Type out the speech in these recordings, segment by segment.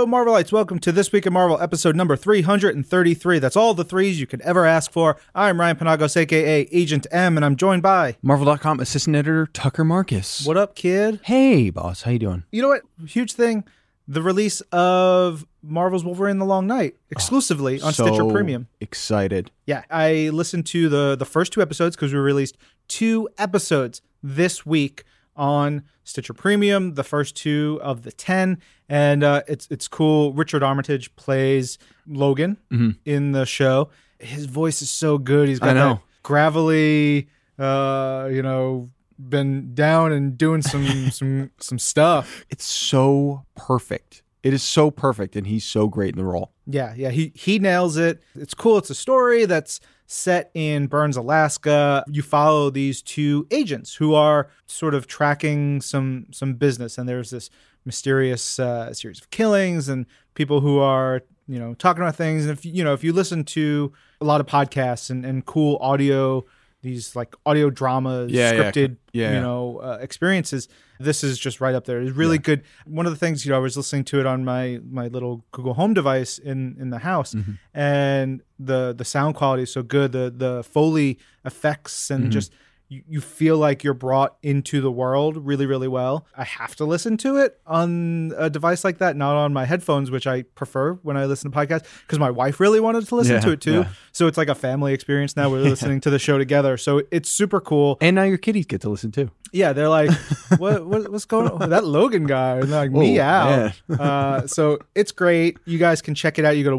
Hello, Marvelites. Welcome to This Week in Marvel, episode number 333. That's all the threes you could ever ask for. I'm Ryan Panagos, aka Agent M, and I'm joined by. Marvel.com assistant editor Tucker Marcus. What up, kid? Hey, boss. How you doing? You know what? Huge thing. The release of Marvel's Wolverine the Long Night oh, exclusively on so Stitcher Premium. Excited. Yeah, I listened to the the first two episodes because we released two episodes this week on Stitcher Premium, the first two of the ten, and uh, it's it's cool. Richard Armitage plays Logan in the show. His voice is so good. He's got Mm-hmm. That gravelly, uh, you know, been down and doing some some some stuff. It's so perfect. It is so perfect, and he's so great in the role. Yeah, yeah, he he nails it. It's cool. It's a story that's set in Burns, Alaska. You follow these two agents who are sort of tracking some some business, and there's this mysterious uh, series of killings and people who are you know talking about things. And if you know if you listen to a lot of podcasts and, and cool audio, these like audio dramas, Yeah, yeah, scripted, yeah, you know uh, experiences. This is just right up there. It's really good. One of the things, you know, I was listening to it on my my little Google Home device in in the house, Mm-hmm. and the the sound quality is so good. The the Foley effects and Mm-hmm. just you, you feel like you're brought into the world really really well. I have to listen to it on a device like that, not on my headphones, which I prefer when I listen to podcasts because my wife really wanted to listen Yeah, to it too. yeah. So it's like a family experience now. We're listening to the show together, so it's super cool. And now your kiddies get to listen too. Yeah, they're like, what, what what's going on? That Logan guy. And they're like, Whoa, meow. uh, so it's great. You guys can check it out. You go to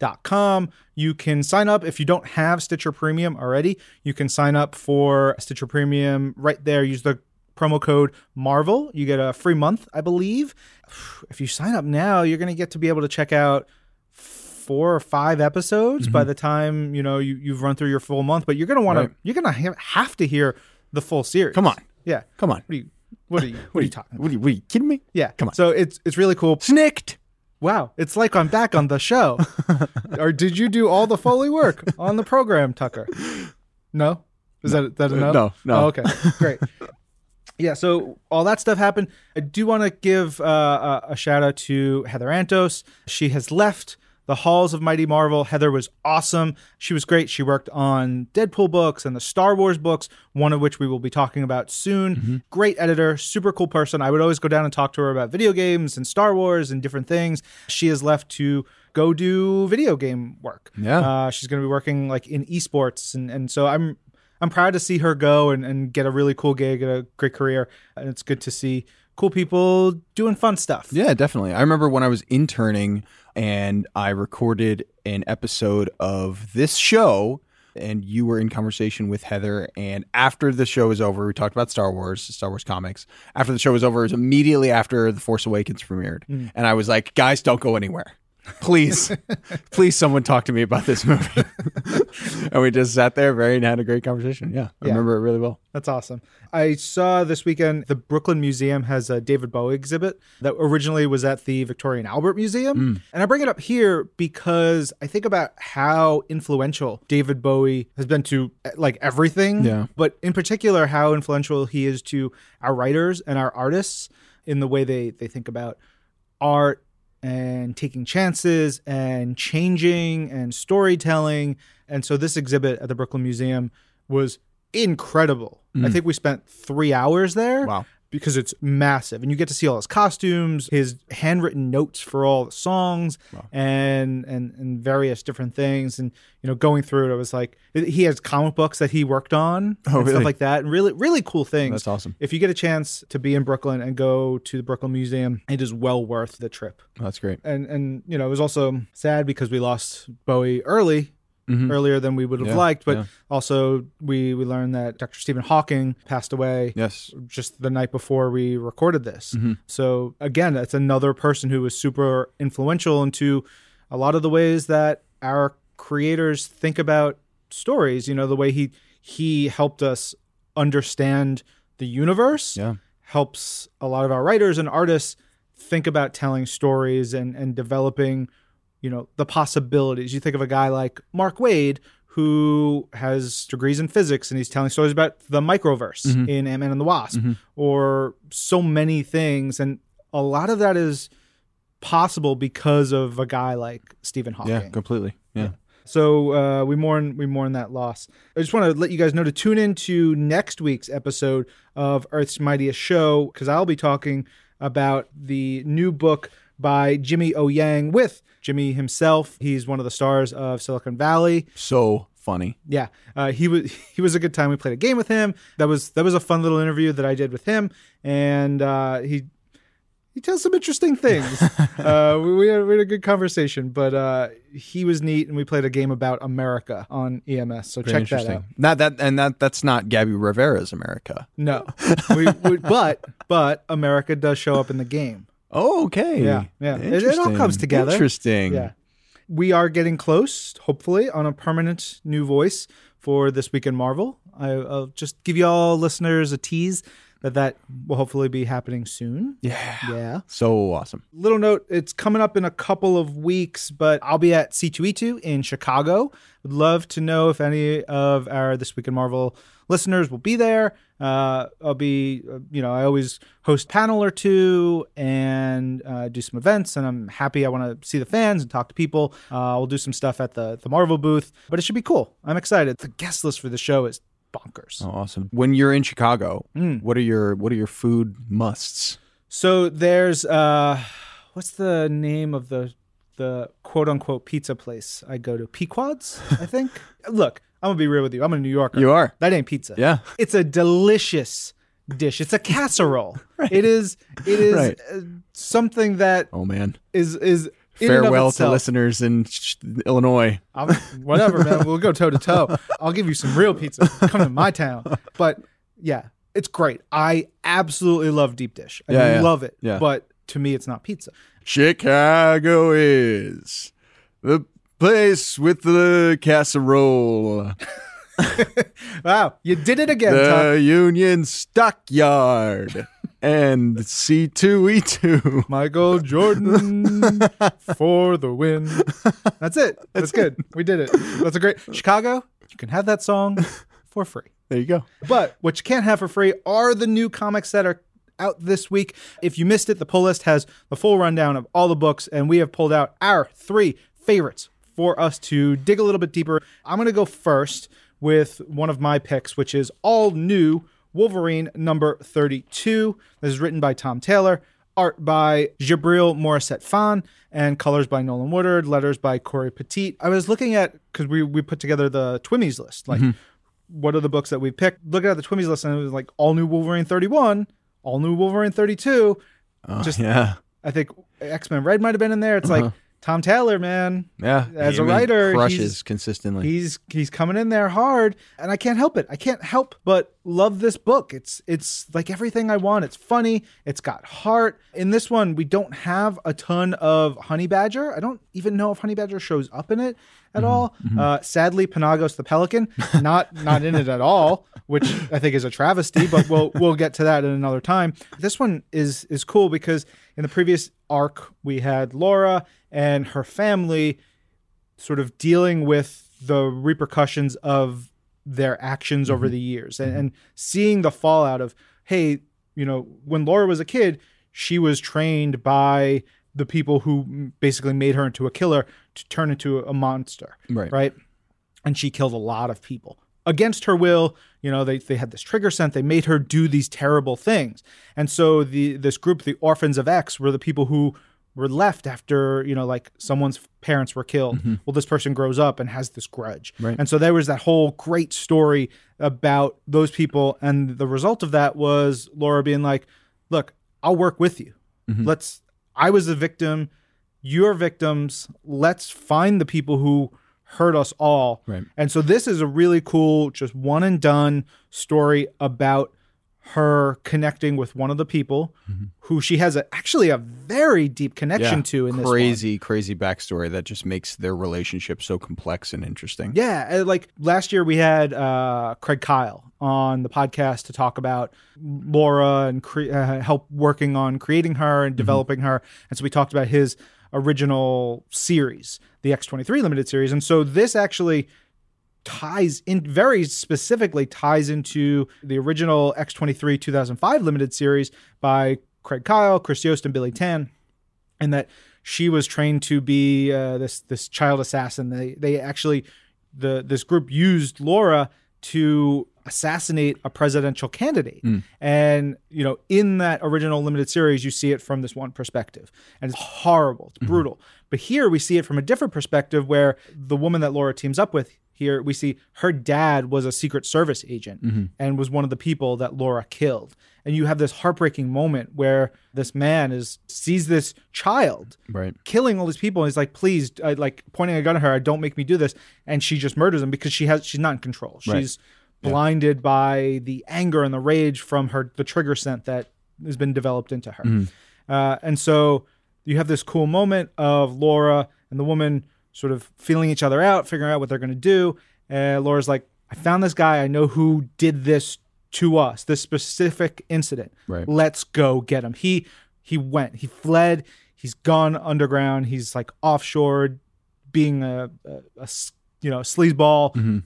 wolverinepodcast.com. You can sign up if you don't have Stitcher Premium already. You can sign up for Stitcher Premium right there. Use the promo code Marvel. You get a free month, I believe. If you sign up now, you're going to get to be able to check out four or five episodes by mm-hmm. the time you know you, you've run through your full month but you're gonna want Right. to you're gonna have to hear the full series Come on. yeah Come on. what are you what are you what are you talking about? What are you, what are you kidding me? yeah Come on. so it's it's really cool Snicked. Wow it's like i'm back on the show. Or did you do all the foley work on the program tucker? No? Is that that a no no, no. Oh, okay great. Yeah so all that stuff happened. I do want to give uh, a, a shout out to heather antos. She has left the halls of mighty marvel heather was awesome she was great she worked on deadpool books and the star wars books one of which we will be talking about soon great editor super cool person i would always go down and talk to her about video games and star wars and different things she has left to go do video game work Yeah. uh, she's going to be working like in esports and, and so i'm I'm proud to see her go and, and get a really cool gig, get a great career. And it's good to see cool people doing fun stuff. Yeah, definitely. I remember when I was interning and I recorded an episode of this show and you were in conversation with Heather and after the show was over we talked about Star Wars, Star Wars comics. After the show was over it was immediately after The Force Awakens premiered. Mm. And I was like, "Guys, don't go anywhere." Please, please, someone talk to me about this movie. and we just sat there, very, and had a great conversation. Yeah, I Yeah. remember it really well. That's awesome. I saw this weekend the Brooklyn Museum has a David Bowie exhibit that originally was at the Victorian Albert Museum. Hmm. And I bring it up here because I think about how influential David Bowie has been to eh, like everything. Yeah. But in particular, how influential he is to our writers and our artists in the way they, they think about art and taking chances and changing and storytelling. And so this exhibit at the Brooklyn Museum was incredible. I mm. think we spent three hours there. Wow. Because it's massive, and you get to see all his costumes, his handwritten notes for all the songs, and and and various different things. And you know, going through it, I was like, he has comic books that he worked on oh, and really? stuff like that, and really really cool things. That's awesome. If you get a chance to be in Brooklyn and go to the Brooklyn Museum, it is well worth the trip. That's great. And and you know, it was also sad because we lost Bowie early, earlier than we would have Mm-hmm. Yeah, liked, but yeah. also we we learned that Dr. Stephen Hawking passed away Yes. just the night before we recorded this. Mm-hmm. So again, that's another person who was super influential into a lot of the ways that our creators think about stories. You know, the way he he helped us understand the universe Yeah. helps a lot of our writers and artists think about telling stories and and developing you know the possibilities you think of a guy like mark waid who has degrees in physics and he's telling stories about the microverse in ant-man and the wasp or so many things and a lot of that is possible because of a guy like Stephen Hawking. Yeah, completely. Yeah. So uh, we mourn we mourn that loss. I just want to let you guys know to tune in to next week's episode of Earth's Mightiest Show because I'll be talking about the new book by Jimmy O Yang with Jimmy himself. He's one of the stars of Silicon Valley. So funny. Yeah, uh, he was he was a good time. We played a game with him. That was that was a fun little interview that I did with him, and uh, he he tells some interesting things. uh, we, we, had, we had a good conversation, but uh, he was neat, and we played a game about America on EMS. So Very check that out. Not that, and that that's not Gabby Rivera's America. No, we, we, but but America does show up in the game. Oh, okay. Yeah, yeah. It- it all comes together. Interesting. Yeah. We are getting close, hopefully, on a permanent new voice for this week in Marvel. I, I'll just give you all listeners a tease that that will hopefully be happening soon. Yeah. Yeah. So awesome. Little note, it's coming up in a couple of weeks, but I'll be at C2E2 in Chicago. Would love to know if any of our This Week in Marvel listeners will be there. Uh, I'll be, uh, you know, I always host panel or two and uh, do some events, and I'm happy. I want to see the fans and talk to people. Uh, we'll do some stuff at the, the Marvel booth, but it should be cool. I'm excited. The guest list for the show is bonkers. Oh, awesome. When you're in Chicago, Mm. what are your what are your food musts? So there's uh what's the name of the the quote unquote pizza place I go to? Pequod's, I think. Look, I'm gonna be real with you. I'm a New Yorker. You are. That ain't pizza. Yeah. It's a delicious dish. It's a casserole. It is it is Right. uh, something that Oh man. is is in and of Farewell to listeners in Illinois. I'm, whatever, man. We'll go toe to toe. I'll give you some real pizza. Come to my town. But yeah, it's great. I absolutely love deep dish. I Yeah, yeah. love it. Yeah. But to me, it's not pizza. Chicago is the place with the casserole. Wow, you did it again, Tom. the Union Stockyard and C2E2. Michael Jordan for the win. That's it. That's good. We did it. That's a great Chicago. You can have that song for free. There you go. But what you can't have for free are the new comics that are out this week. If you missed it, the pull list has the full rundown of all the books, and we have pulled out our three favorites for us to dig a little bit deeper. I'm going to go first with one of my picks, which is all new Wolverine number 32. This is written by Tom Taylor. Art by Djibril Morissette-Phan and colors by Nolan Woodard, letters by Cory Petit. I was looking at because we we put together the Twimmies list, like mm-hmm. what are the books that we picked? Looking at the Twimmies list, and it was like all new Wolverine 31, all new Wolverine 32. Oh, Just- yeah. I think X Men Red might have been in there. It's uh-huh. like Tom Taylor, man. Yeah. As a writer, crushes he's- consistently. He's he's coming in there hard, and I can't help it. I can't help but love this book. It's it's like everything I want. It's funny. It's got heart. In this one, we don't have a ton of Honey Badger. I don't even know if Honey Badger shows up in it at all. Uh, sadly, Panagos the Pelican not not in it at all, which I think is a travesty. But we'll we'll get to that in another time. This one is is cool because in the previous arc we had Laura and her family sort of dealing with the repercussions of their actions over mm-hmm. the years and, mm-hmm. and seeing the fallout of hey you know when laura was a kid she was trained by the people who basically made her into a killer to turn into a monster Right. right? And she killed a lot of people against her will. You know they, they had this trigger sent they made her do these terrible things. And so the this group the orphans of x were the people who were left after you know like someone's parents were killed. Mm-hmm. Well this person grows up and has this grudge. Right. and so there was that whole great story about those people. And the result of that was laura being like look i'll work with you. Mm-hmm. Let's i was a victim. You're victims. Let's find the people who hurt us all. Right. and so this is a really cool just one and done story about her connecting with one of the people who she has a, actually a very deep connection Yeah. to in this one. crazy, crazy backstory that just makes their relationship so complex and interesting. Yeah, uh, like last year we had uh, Craig Kyle on the podcast to talk about Laura and cre- uh, help working on creating her and developing her, and so we talked about his original series, the X23 limited series, and so this actually ties in very specifically ties into the original X23 2005 limited series by Craig Kyle, Chris Yost, and Billy Tan and that she was trained to be uh, this this child assassin. They they actually the this group used Laura to assassinate a presidential candidate. And, you know, in that original limited series, you see it from this one perspective. And it's horrible, it's brutal. But here we see it from a different perspective where the woman that Laura teams up with here, we see her dad was a Secret Service agent mm-hmm. and was one of the people that Laura killed. And you have this heartbreaking moment where this man is sees this child Right. killing all these people. And he's like please I, like pointing a gun at her don't make me do this. And she just murders him because she has she's not in control. Right. she's blinded by the anger and the rage from her the trigger scent that has been developed into her. Mm-hmm. Uh, and so you have this cool moment of laura and the woman sort of feeling each other out figuring out what they're going to do. And laura's like i found this guy. I know who did this to us this specific incident. Right. let's go get him. He he went. He fled. He's gone underground. He's like offshore being a, you know sleazeball mm-hmm.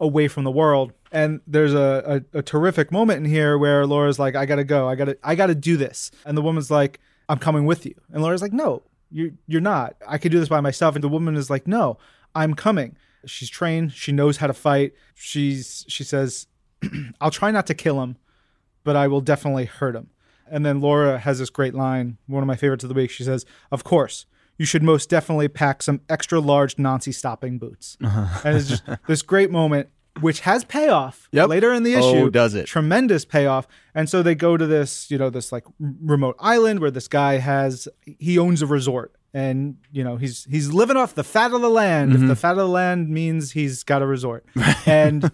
away from the world. And there's a, a, a terrific moment in here where laura's like i gotta go. I gotta i gotta do this. And the woman's like i'm coming with you. And laura's like no you're, you're not i could do this by myself and the woman is like no i'm coming she's trained she knows how to fight she's she says i'll try not to kill him but I will definitely hurt him. And then Laura has this great line, one of my favorites of the week. She says, Of course, you should most definitely pack some extra large Nazi stopping boots. And it's just this great moment, which has payoff Yep. later in the issue. Oh, issue. does it? Tremendous payoff. And so they go to this, you know, this like remote island where this guy has, he owns a resort. And you know he's he's living off the fat of the land. If mm-hmm. the fat of the land means he's got a resort, and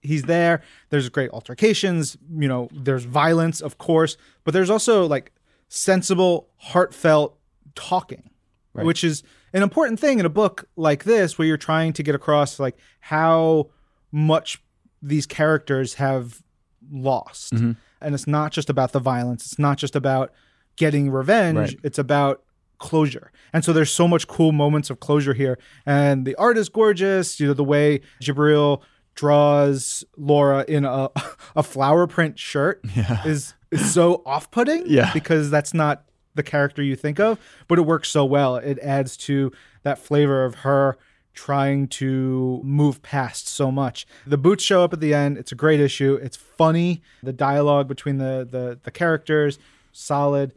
he's there. There's great altercations, you know, there's violence, of course, but there's also like sensible, heartfelt talking, right. which is an important thing in a book like this where you're trying to get across like how much these characters have lost. Mm-hmm. And it's not just about the violence, it's not just about getting revenge, Right. it's about closure. And so there's so much cool moments of closure here. And the art is gorgeous, you know, the way Djibril draws Laura in a a flower print shirt is is so off-putting Yeah. because that's not the character you think of, but it works so well. It adds to that flavor of her trying to move past so much. The boots show up at the end. It's a great issue. It's funny. The dialogue between the the, the characters solid.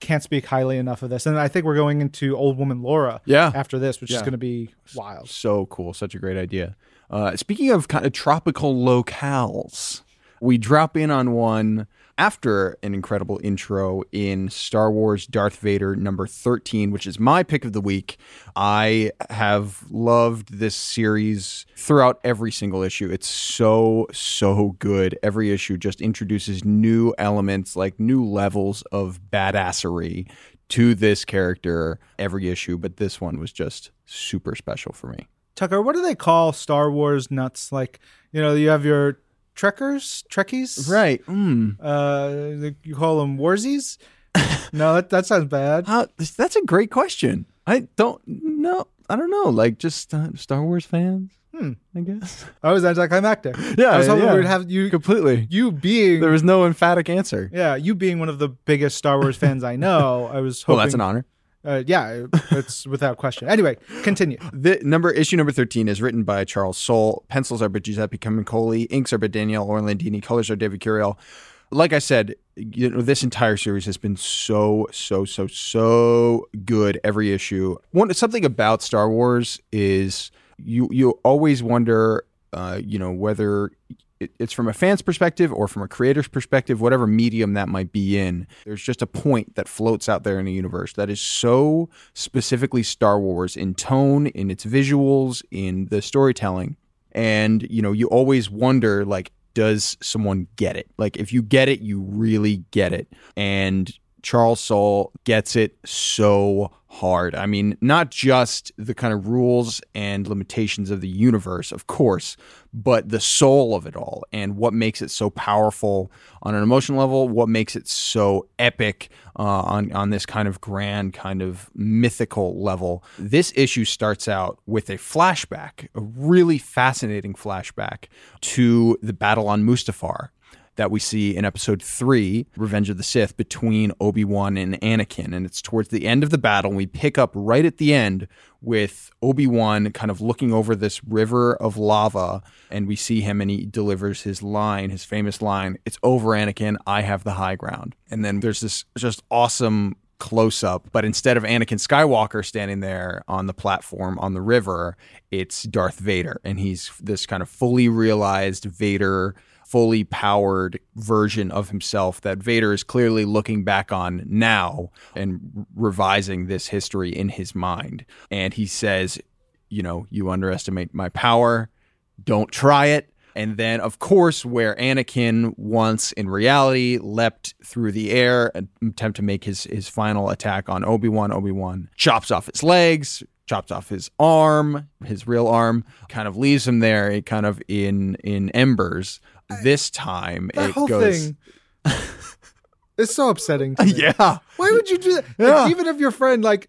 Can't speak highly enough of this. And I think we're going into Old Woman Laura Yeah. after this, which is going to be wild. So cool. Such a great idea. Uh, speaking of kind of tropical locales, we drop in on one after an incredible intro in Star Wars Darth Vader number 13, which is my pick of the week. I have loved this series throughout every single issue. It's so, so good. Every issue just introduces new elements, like new levels of badassery to this character every issue, but this one was just super special for me. Tucker, what do they call Star Wars nuts? Like, you know, you have your Trekkers, Trekkies, Right. Mm. Uh, you call them Warsies? no, that, that sounds bad. Uh, that's a great question. I don't know. I don't know. Like just uh, Star Wars fans, Hmm. I guess. I was anticlimactic. Yeah, I was hoping yeah. we'd have you, Completely. you being, There was no emphatic answer. yeah, you being one of the biggest Star Wars fans I know. I was hoping. Well, that's an honor. Uh, yeah, it's without question. Anyway, continue. The number issue number thirteen is written by Charles Soule. Pencils are by Giuseppe Camuncoli. Inks are by Daniele Orlandini. Colors are David Curiel. Like I said, you know, this entire series has been so, so, so, so good. Every issue. One something about Star Wars is you you always wonder, uh, you know, whether it's from a fan's perspective or from a creator's perspective, whatever medium that might be in. There's just a point that floats out there in the universe that is so specifically Star Wars in tone, in its visuals, in the storytelling. And, you know, you always wonder, like, does someone get it? Like, if you get it, you really get it. And Charles Soule gets it so hard. I mean, not just the kind of rules and limitations of the universe, of course, but the soul of it all and what makes it so powerful on an emotional level, what makes it so epic uh, on, on this kind of grand, kind of mythical level. This issue starts out with a flashback, a really fascinating flashback to the battle on Mustafar that we see in episode three, Revenge of the Sith, between Obi Wan and Anakin. And it's towards the end of the battle. And we pick up right at the end with Obi Wan kind of looking over this river of lava. And we see him and he delivers his line, his famous line It's over, Anakin. I have the high ground. And then there's this just awesome close up, but instead of Anakin Skywalker standing there on the platform on the river, it's Darth Vader. And he's this kind of fully realized Vader fully powered version of himself that Vader is clearly looking back on now and revising this history in his mind. And he says, You know, you underestimate my power. Don't try it. And then, of course, where Anakin once in reality leapt through the air, attempt to make his, his final attack on Obi Wan. Obi Wan chops off his legs, chops off his arm, his real arm, kind of leaves him there, kind of in in embers. This time, That it whole goes. thing is so upsetting. Yeah, Why would you do that? Like, even if your friend, like,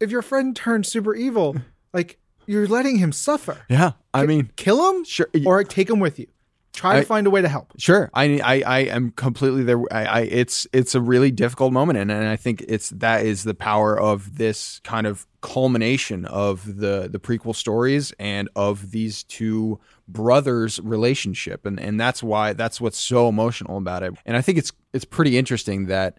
if your friend turns super evil, like, you're letting him suffer. yeah. I mean, Kill him sure. or take him with you. Try I- to find a way to help. Sure, I, I I am completely there. I, I it's it's a really difficult moment, and, and I think it's that is the power of this kind of culmination of the the prequel stories and of these two brothers' relationship, and and that's why that's what's so emotional about it. And I think it's it's pretty interesting that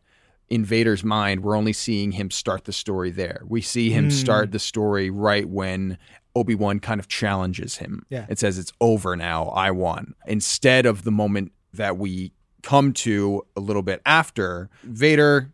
in Vader's mind, we're only seeing him start the story there. We see him hmm. start the story right when Obi Wan kind of challenges him. Yeah. It says, It's over now. I won. Instead of the moment that we come to a little bit after, Vader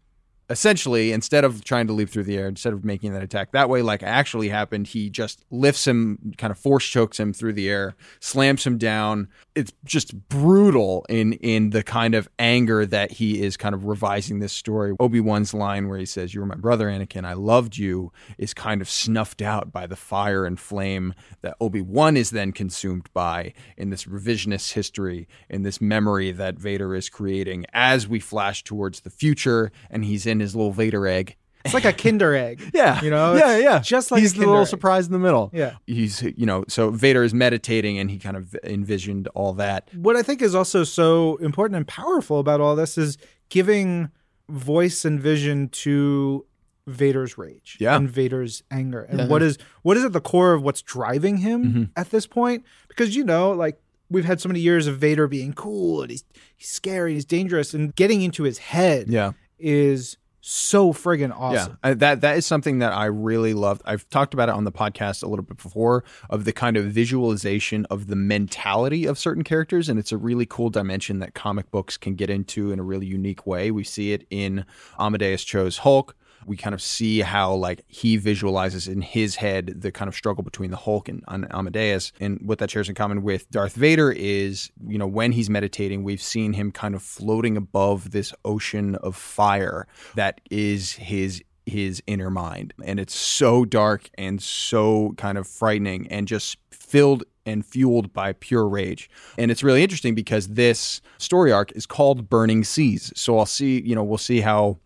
essentially, instead of trying to leap through the air, instead of making that attack that way, like actually happened, he just lifts him, kind of force chokes him through the air, slams him down. It's just brutal in in the kind of anger that he is kind of revising this story. Obi Wan's line where he says, "You were my brother, Anakin. I loved you," is kind of snuffed out by the fire and flame that Obi Wan is then consumed by in this revisionist history, in this memory that Vader is creating as we flash towards the future, and he's in his little Vader egg. It's like a Kinder egg. Yeah, You know? yeah, yeah. Just like he's a the little egg. surprise in the middle. Yeah. he's you know so Vader is meditating, and he kind of envisioned all that. What I think is also so important and powerful about all this is giving voice and vision to Vader's rage Yeah. and Vader's anger and what is what is at the core of what's driving him Mm-hmm. at this point because you know like we've had so many years of Vader being cool and he's he's scary he's dangerous and getting into his head Yeah. is so friggin' awesome Yeah, I, that that is something that I really loved. I've talked about it on the podcast a little bit before of the kind of visualization of the mentality of certain characters, and it's a really cool dimension that comic books can get into in a really unique way. We see it in Amadeus Cho's Hulk. We kind of see how like he visualizes in his head the kind of struggle between the Hulk and, and Amadeus, and what that shares in common with Darth Vader is, you know, when he's meditating, we've seen him kind of floating above this ocean of fire that is his his inner mind. And it's so dark and so kind of frightening and just filled and fueled by pure rage. And it's really interesting because this story arc is called burning seas. So i'll see you know we'll see how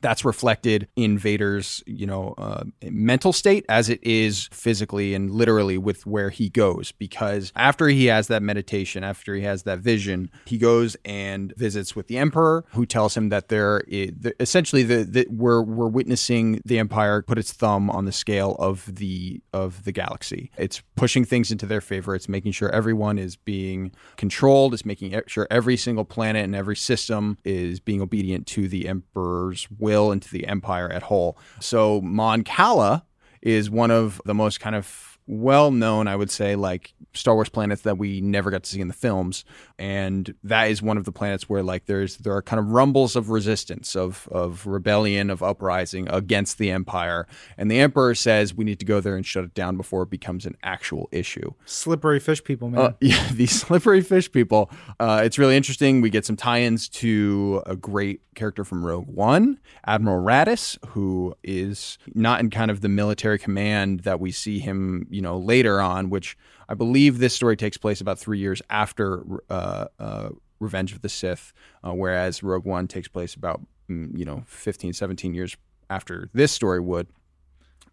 that's reflected in Vader's, you know, uh, mental state as it is physically and literally with where he goes. Because after he has that meditation, after he has that vision, he goes and visits with the Emperor, who tells him that there, is, essentially, the, we're we're witnessing the Empire put its thumb on the scale of the of the galaxy. It's pushing things into their favor. It's making sure everyone is being controlled. It's making sure every single planet and every system is being obedient to the Emperor's will and to the Empire at whole. So Mon Cala is one of the most kind of well known, I would say, like Star Wars planets that we never got to see in the films. And that is one of the planets where like there's there are kind of rumbles of resistance, of of rebellion, of uprising against the Empire. And the Emperor says we need to go there and shut it down before it becomes an actual issue. slippery fish people man Uh, yeah, these slippery fish people. Uh, it's really interesting. We get some tie-ins to a great character from Rogue One, Admiral Raddus, who is not in kind of the military command that we see him, you know, later on. Which I believe this story takes place about three years after uh, uh, Revenge of the Sith, uh, whereas Rogue One takes place about mm, you know 15, 17 years after this story would.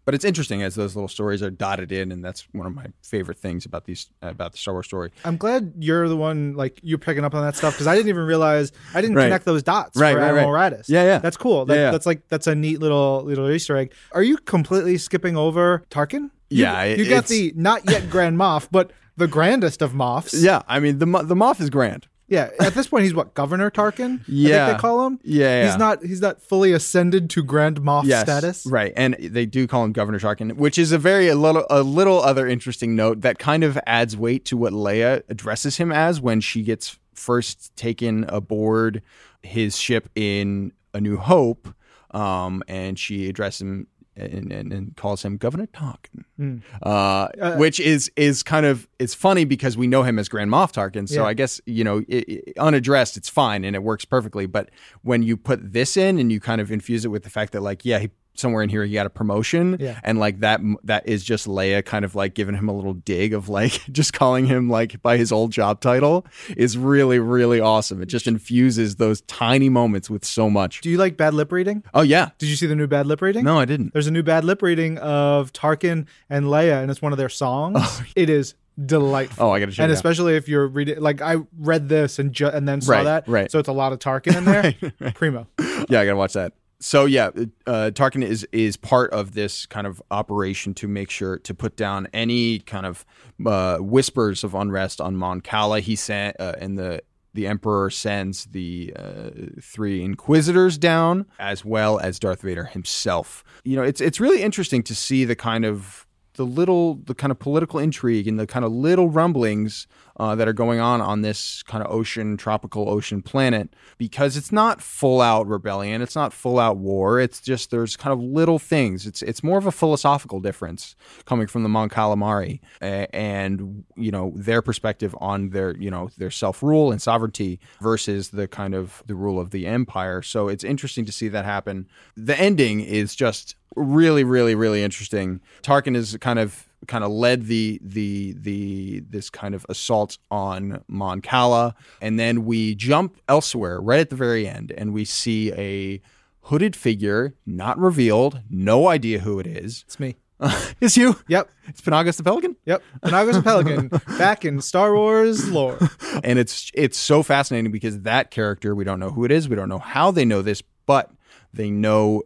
But it's interesting as those little stories are dotted in, and that's one of my favorite things about these about the Star Wars story. I'm glad you're the one like you're picking up on that stuff because I didn't even realize I didn't Right. connect those dots Right, for right, Admiral right. Raddus. Yeah, yeah. That's cool. That, Yeah, yeah. That's like that's a neat little little Easter egg. Are you completely skipping over Tarkin? You- Yeah, you, it- got the not yet Grand Moff, but the grandest of Moffs. Yeah, I mean the the Moff is grand. Yeah, At this point, he's what Governor Tarkin. I Yeah. think they call him. Yeah, yeah. He's not. He's not fully ascended to Grand Moff Yes, status. right? And they do call him Governor Tarkin, which is a very a little a little other interesting note that kind of adds weight to what Leia addresses him as when she gets first taken aboard his ship in A New Hope, um, and she addresses him. And, and, and calls him Governor Tarkin, Hmm. uh, which is is kind of it's funny because we know him as Grand Moff Tarkin, so Yeah. I guess you know i i unaddressed it's fine and it works perfectly. But when you put this in and you kind of infuse it with the fact that like yeah, he, somewhere in here he got a promotion, Yeah. and like that that is just Leia kind of like giving him a little dig of like just calling him like by his old job title is really really awesome. It just infuses those tiny moments with so much. Do you like bad lip reading? Oh yeah, Did you see the new bad lip reading? no, I didn't. There's a new bad lip reading of Tarkin and Leia, and it's one of their songs. Oh, it is delightful. Oh, I gotta check And it out. especially if you're reading, like I read this and ju- and then saw Right, that, right. So it's a lot of Tarkin in there. Primo. yeah, I gotta watch that. So yeah, uh, Tarkin is is part of this kind of operation to make sure to put down any kind of uh, whispers of unrest on Mon Cala. He sent uh, and the the Emperor sends the uh, three Inquisitors down, as well as Darth Vader himself. You know, it's it's really interesting to see the kind of the little the kind of political intrigue and the kind of little rumblings uh, that are going on on this kind of ocean tropical ocean planet because it's not full out rebellion it's not full out war it's just there's kind of little things. It's it's more of a philosophical difference coming from the Mon Calamari and you know their perspective on their you know their self rule and sovereignty versus the kind of the rule of the empire. So it's interesting to see that happen. The ending is just really really really interesting. Tarkin is kind of kind of led the the the this kind of assault on Mon Cala and then we jump elsewhere right at the very end and we see a hooded figure not revealed no idea who it is It's me. it's you Yep. it's Panagos the Pelican Yep. Panagos and Pelican back in Star Wars lore. and it's it's so fascinating because that character we don't know who it is we don't know how they know this but they know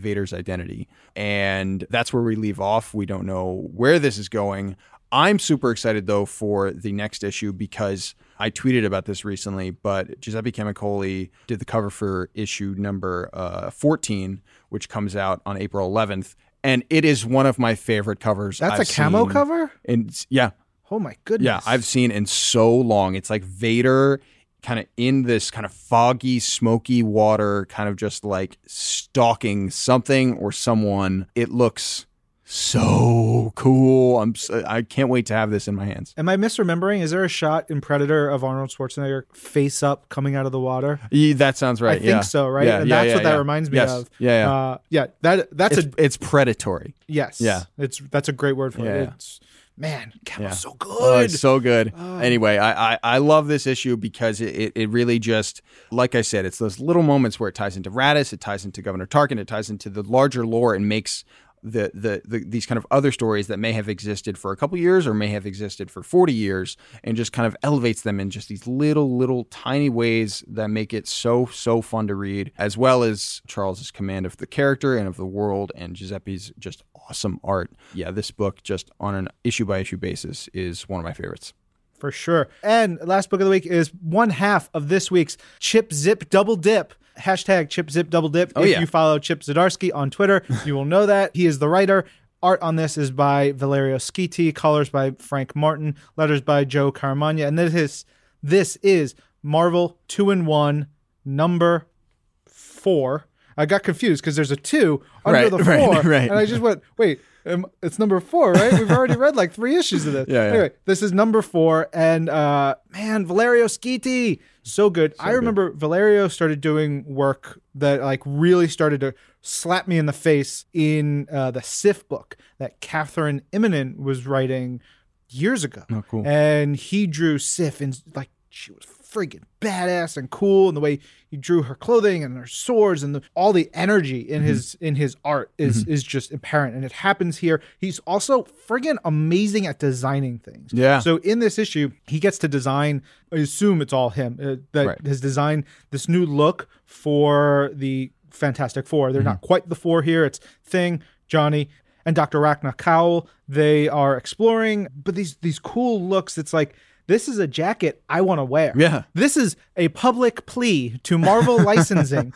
Vader's identity and that's where we leave off we don't know where this is going I'm super excited though for the next issue because I tweeted about this recently but Giuseppe Camuncoli did the cover for issue number uh, 14 which comes out on April 11th and it is one of my favorite covers That's I've a camo cover. and yeah Oh my goodness. yeah, I've seen in so long. It's like Vader kind of in this kind of foggy, smoky water, kind of just like stalking something or someone. It looks so cool. I'm I can't wait to have this in my hands. Am I misremembering? Is there a shot in Predator of Arnold Schwarzenegger face up coming out of the water? Yeah, that sounds right. I think so, right? Yeah, and yeah, that's yeah, what that reminds me Yes. of. Yeah, yeah. Uh, yeah. That that's It's, a it's predatory. yes. yeah. It's that's a great word for Yeah, it. yeah. It's man, camo's Yeah. Oh, so good. Oh, it's so good. Anyway, I, I I love this issue because it, it, it really just, like I said, it's those little moments where it ties into Raddus, it ties into Governor Tarkin, it ties into the larger lore and makes the, the, the these kind of other stories that may have existed for a couple years or may have existed for 40 years and just kind of elevates them in just these little little tiny ways that make it so so fun to read as well as Charles's command of the character and of the world and Giuseppe's just awesome art. Yeah, this book just on an issue by issue basis is one of my favorites. for sure. And last book of the week is one half of this week's Chip Zip Double Dip. Hashtag Chip Zip Double Dip. Oh, if yeah. you follow Chip Zdarsky on Twitter, you will know that. He is the writer. Art on this is by Valerio Schiti, colors by Frank Martin, letters by Joe Caramagna. And this is this is Marvel two in one number four. I got confused because there's a two under Right, the four, right. and I just went, "Wait, um, it's number four, right? We've already read like three issues of this." Yeah, yeah. Anyway, this is number four, and uh, man, Valerio Schiti, so good. I remember Valerio started doing work that like really started to slap me in the face in uh, the Sif book that Kathryn Immonen was writing years ago. Oh, cool. And he drew Sif in like she was freaking badass and cool and the way he drew her clothing and her swords and the, all the energy in mm-hmm. his in his art is mm-hmm. is just apparent and it happens here. He's also friggin amazing at designing things. Yeah. so in this issue he gets to design i assume it's all him uh, that Right. has designed this new look for the fantastic four. They're not mm-hmm. quite the four here. It's thing johnny and dr rachna koul they are exploring but these these cool looks it's like this is a jacket I want to wear. Yeah. This is a public plea to Marvel licensing.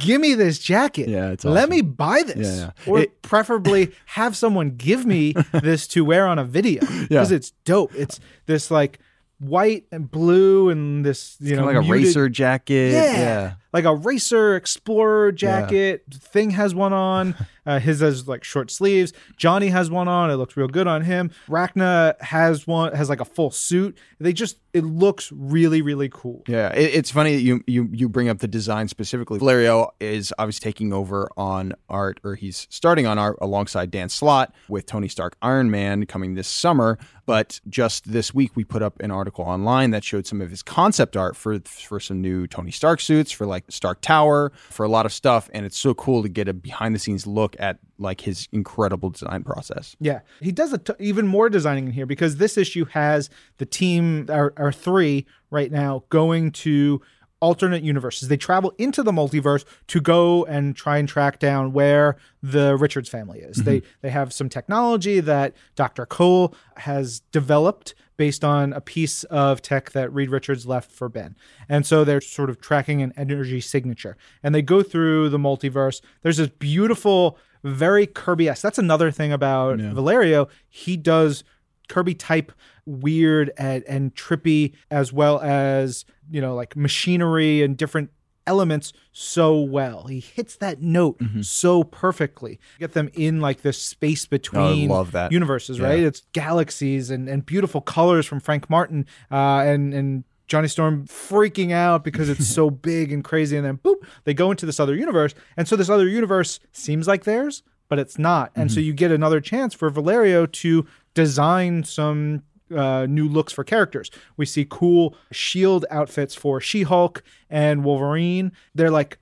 Give me this jacket. Yeah, it's awesome. Let me buy this. Yeah, yeah. Or It- preferably have someone give me this to wear on a video. Because it's dope. It's this like white and blue and this, you know, like a racer jacket. yeah. Yeah. Like a racer explorer jacket. Thing has one on. Uh, his has like short sleeves. Johnny has one on. It looks real good on him. Rachna has one, has like a full suit. They just, it looks really, really cool. Yeah, it, it's funny that you you you bring up the design specifically. Valerio is obviously taking over on art, or he's starting on art alongside Dan Slott with Tony Stark Iron Man coming this summer. But just this week, we put up an article online that showed some of his concept art for for some new Tony Stark suits, for like Stark Tower, for a lot of stuff, and it's so cool to get a behind the scenes look at like his incredible design process. Yeah, he does a t- even more designing in here because this issue has the team, our, our three right now, going to alternate universes. They travel into the multiverse to go and try and track down where the Richards family is. Mm-hmm. They they have some technology that Dr. Koul has developed based on a piece of tech that Reed Richards left for Ben. And so they're sort of tracking an energy signature. And they go through the multiverse. There's this beautiful very Kirby-esque. That's another thing about Valerio. He does Kirby type weird and, and trippy as well as, you know, like machinery and different elements so well. He hits that note so perfectly. Get them in like this space between love that. universes, right? It's galaxies and, and beautiful colors from Frank Martin uh, and and Johnny Storm freaking out because it's so big and crazy, and then boop, they go into this other universe, and so this other universe seems like theirs, but it's not, and so you get another chance for Valerio to design some uh, new looks for characters. We see cool shield outfits for She-Hulk and Wolverine. They're like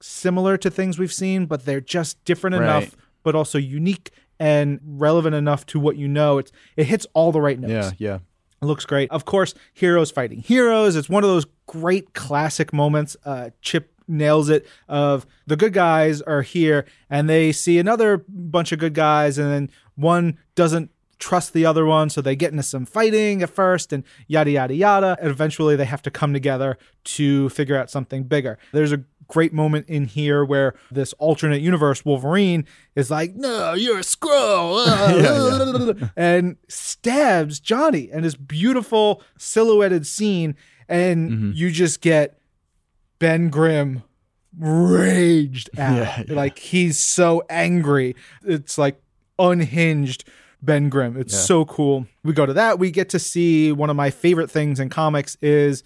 similar to things we've seen, but they're just different Right. enough, but also unique and relevant enough to what you know. It's it hits all the right notes. Yeah, yeah. It looks great. Of course, heroes fighting heroes. It's one of those great classic moments. Uh, Chip nails it. Of the good guys are here, and they see another bunch of good guys, and then one doesn't trust the other one, so they get into some fighting at first, and yada yada yada. And eventually, they have to come together to figure out something bigger. There's a great moment in here where this alternate universe Wolverine is like, "No, you're a Skrull," and stabs Johnny, and this beautiful silhouetted scene, and mm-hmm. you just get Ben Grimm raged at, yeah. like he's so angry. It's like unhinged. Ben Grimm. It's so cool. We go to that. We get to see one of my favorite things in comics is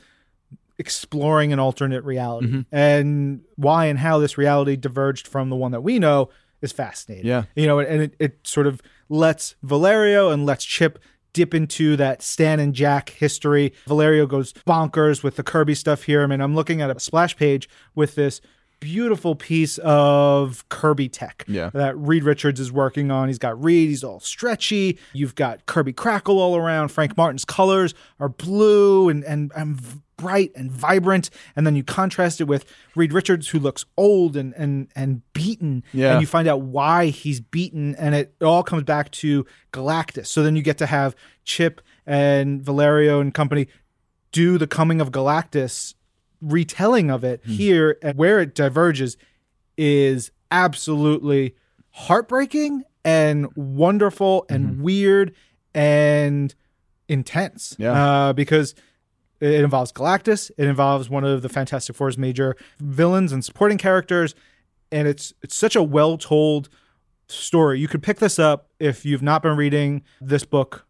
exploring an alternate reality Mm-hmm. and why and how this reality diverged from the one that we know is fascinating. Yeah. You know, and it, it sort of lets Valerio and lets Chip dip into that Stan and Jack history. Valerio goes bonkers with the Kirby stuff here. I mean, I'm looking at a splash page with this beautiful piece of Kirby tech Yeah. that Reed Richards is working on. He's got Reed, he's all stretchy. You've got Kirby Crackle all around. Frank Martin's colors are blue and, and, and bright and vibrant. And then you contrast it with Reed Richards, who looks old and, and, and beaten. Yeah. And you find out why he's beaten, and it, it all comes back to Galactus. So then you get to have Chip and Valerio and company do the coming of Galactus retelling of it here and where it diverges is absolutely heartbreaking and wonderful and weird and intense. Yeah. Uh, because it involves Galactus, it involves one of the Fantastic Four's major villains and supporting characters, and it's it's such a well told story. You could pick this up if you've not been reading this book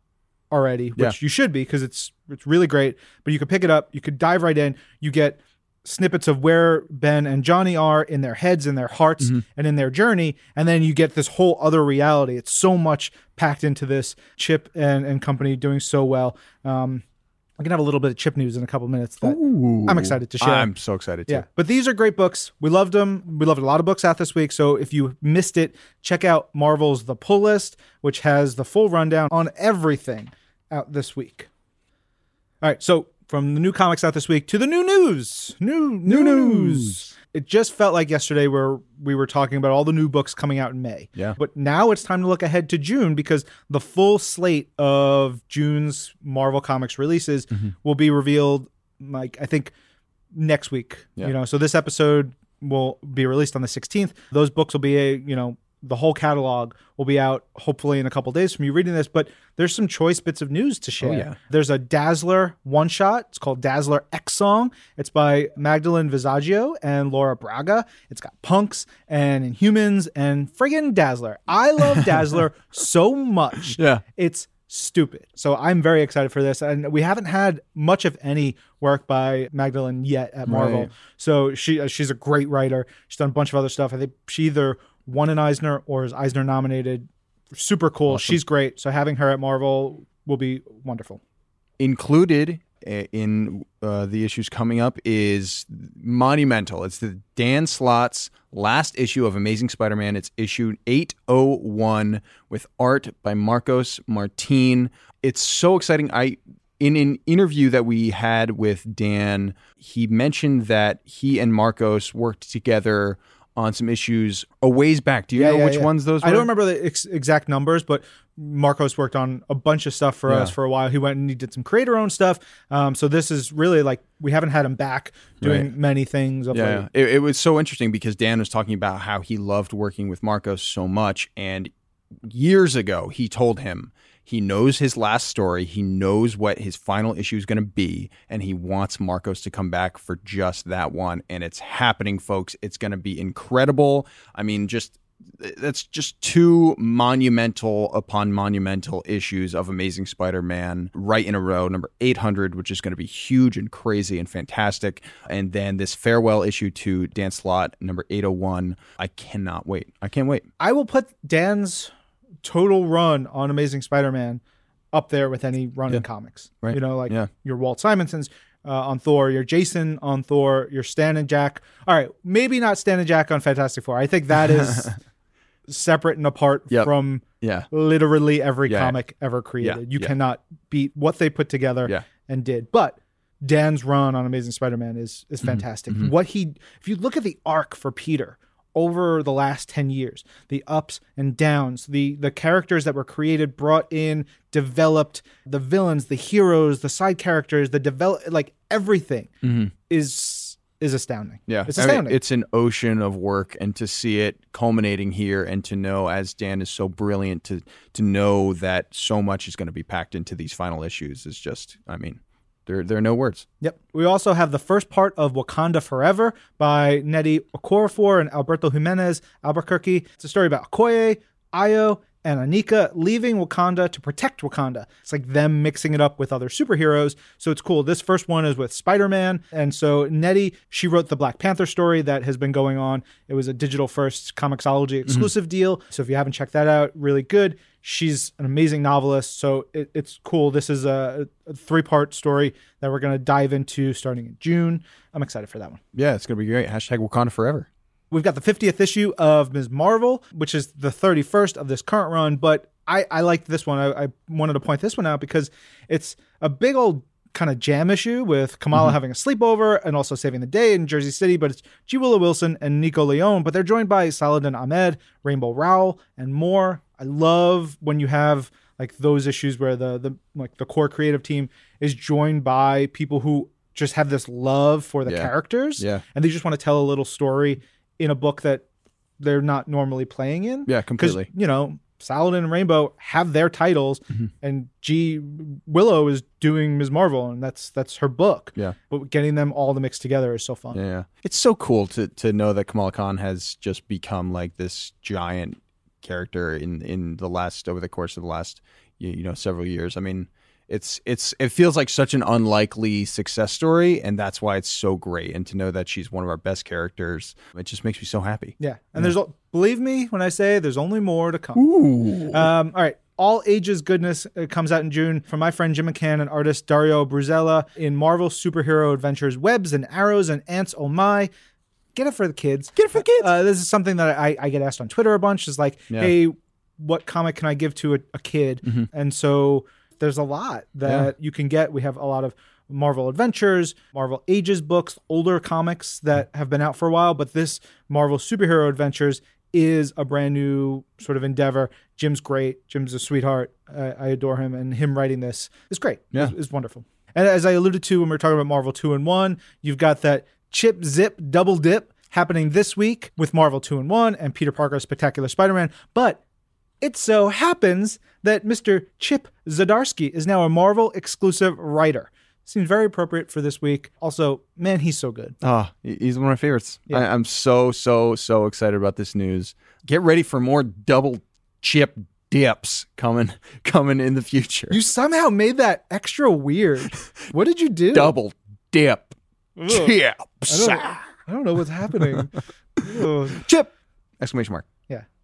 already, which Yeah. you should be because it's it's really great. But you could pick it up, you could dive right in. You get snippets of where Ben and Johnny are in their heads, in their hearts, and in their journey, and then you get this whole other reality. It's so much packed into this. Chip and and company doing so well. Um, We're gonna have a little bit of chip news in a couple minutes that Ooh. I'm excited to share. I'm so excited too. Yeah, but these are great books. We loved them. We loved a lot of books out this week. So if you missed it, check out Marvel's The Pull List, which has the full rundown on everything out this week. All right, so from the new comics out this week to the new news, new new, news. It just felt like yesterday where we were talking about all the new books coming out in May. Yeah. But now it's time to look ahead to June because the full slate of June's Marvel Comics releases mm-hmm. will be revealed like I think next week. Yeah. You know, so this episode will be released on the 16th. Those books will be a, you know, the whole catalog will be out hopefully in a couple days from you reading this, but there's some choice bits of news to share. yeah. There's a Dazzler one shot. It's called Dazzler X Song. It's by Magdalene Visaggio and Laura Braga. It's got punks and Inhumans and friggin' Dazzler. I love Dazzler so much. Yeah. It's stupid. So I'm very excited for this. And we haven't had much of any work by Magdalene yet at Marvel. Right. So she uh, she's a great writer. She's done a bunch of other stuff. I think she either won an Eisner or is Eisner nominated. Super cool. She's great. So having her at Marvel will be wonderful. included uh, in uh, the issues coming up is monumental. It's the Dan Slott's last issue of Amazing Spider-Man. It's issue 801 with art by Marcos Martin. It's so exciting. I in an interview that we had with Dan, he mentioned that he and Marcos worked together on some issues a ways back. Do you know yeah, which yeah. ones those were? I don't remember the ex- exact numbers, but Marcos worked on a bunch of stuff for Yeah. us for a while. He went and he did some creator owned stuff. Um, so this is really like we haven't had him back doing Right. many things. Of Yeah, it, it was so interesting because Dan was talking about how he loved working with Marcos so much, and years ago he told him he knows his last story, he knows what his final issue is going to be, and he wants Marcos to come back for just that one, and it's happening, folks. It's going to be incredible. I mean, just that's just two monumental upon monumental issues of Amazing Spider-Man right in a row. Number 800, which is going to be huge and crazy and fantastic, and then this farewell issue to Dan Slott, number 801. I cannot wait. I can't wait. I will put Dan's total run on Amazing Spider-Man up there with any run in comics. Right. You know, like Yeah. your Walt Simonsons uh, on Thor, your Jason on Thor, your Stan and Jack. All right, maybe not Stan and Jack on Fantastic Four. I think that is separate and apart Yep. from Yeah. literally every Yeah. comic ever created. Yeah. You Yeah. cannot beat what they put together Yeah. and did. But Dan's run on Amazing Spider-Man is Mm-hmm. is fantastic. What he if you look at the arc for Peter over the last 10 years, the ups and downs, the the characters that were created, brought in, developed, the villains, the heroes, the side characters, the develop like everything is is astounding. Mm-hmm. Yeah, It's I mean, astounding. it's an ocean of work, and to see it culminating here, and to know, as Dan is so brilliant, to to know that so much is going to be packed into these final issues is just, I mean, there there are no words. Yep. We also have the first part of Wakanda Forever by Nnedi Okorafor and Alberto Jimenez Albuquerque. It's a story about Okoye, Ayo, and Aneka leaving Wakanda to protect Wakanda. It's like them mixing it up with other superheroes. So it's cool. This first one is with Spider Man. And so Nnedi, she wrote the Black Panther story that has been going on. It was a digital first Comixology mm-hmm. exclusive deal. So if you haven't checked that out, really good. She's an amazing novelist. So it, it's cool. This is a, a three part story that we're going to dive into starting in June. I'm excited for that one. Yeah, it's going to be great. Hashtag Wakanda forever. We've got the 50th issue of Ms. Marvel, which is the 31st of this current run, but I, I liked this one. I, I wanted to point this one out because it's a big old kind of jam issue with Kamala mm-hmm. having a sleepover and also saving the day in Jersey City, but it's G. Willow Wilson and Nico Leon, but they're joined by Saladin Ahmed, Rainbow Rowell, and more. I love when you have like those issues where the the like the core creative team is joined by people who just have this love for the Yeah. characters Yeah. and they just want to tell a little story in a book that they're not normally playing in. Yeah, completely. you know, Saladin and Rainbow have their titles Mm-hmm. and G Willow is doing Ms. Marvel and that's that's her book. Yeah. But getting them all to mix together is so fun. Yeah, yeah. It's so cool to to know that Kamala Khan has just become like this giant character in in the last over the course of the last you, you know several years. I mean, it's it's it feels like such an unlikely success story, and that's why it's so great. And to know that she's one of our best characters, it just makes me so happy. Yeah. And there's there's believe me when I say there's only more to come. Ooh. Um, all right. all ages goodness uh, comes out in June from my friend Jim McCann and artist Dario Brizuela in Marvel Superhero Adventures Webs and Arrows and Ants Oh My. Get it for the kids. Get it for the kids. Uh, this is something that I, I get asked on Twitter a bunch. Is like, Yeah. hey, what comic can I give to a, a kid? Mm-hmm. And so there's a lot that you can get. We have a lot of Marvel Adventures, Marvel Ages books, older comics that mm. have been out for a while, but this Marvel Superhero Adventures is a brand new sort of endeavor. Jim's great. Jim's a sweetheart. I, I adore him, and him writing this is great. Yeah. is, is wonderful. And as I alluded to when we were talking about Marvel Two-in-One, you've got that chip zip double dip happening this week with Marvel Two-in-One and Peter Parker's Spectacular Spider-Man, but it so happens that Mr. Chip Zdarsky is now a Marvel exclusive writer. Seems very appropriate for this week. Also, man, he's so good. Oh, he's one of my favorites. I, I'm so so so excited about this news. Get ready for more double chip dips coming coming in the future. You somehow made that extra weird. What did you do? double dip chips. I don't, I don't know what's happening. Chip! Exclamation mark.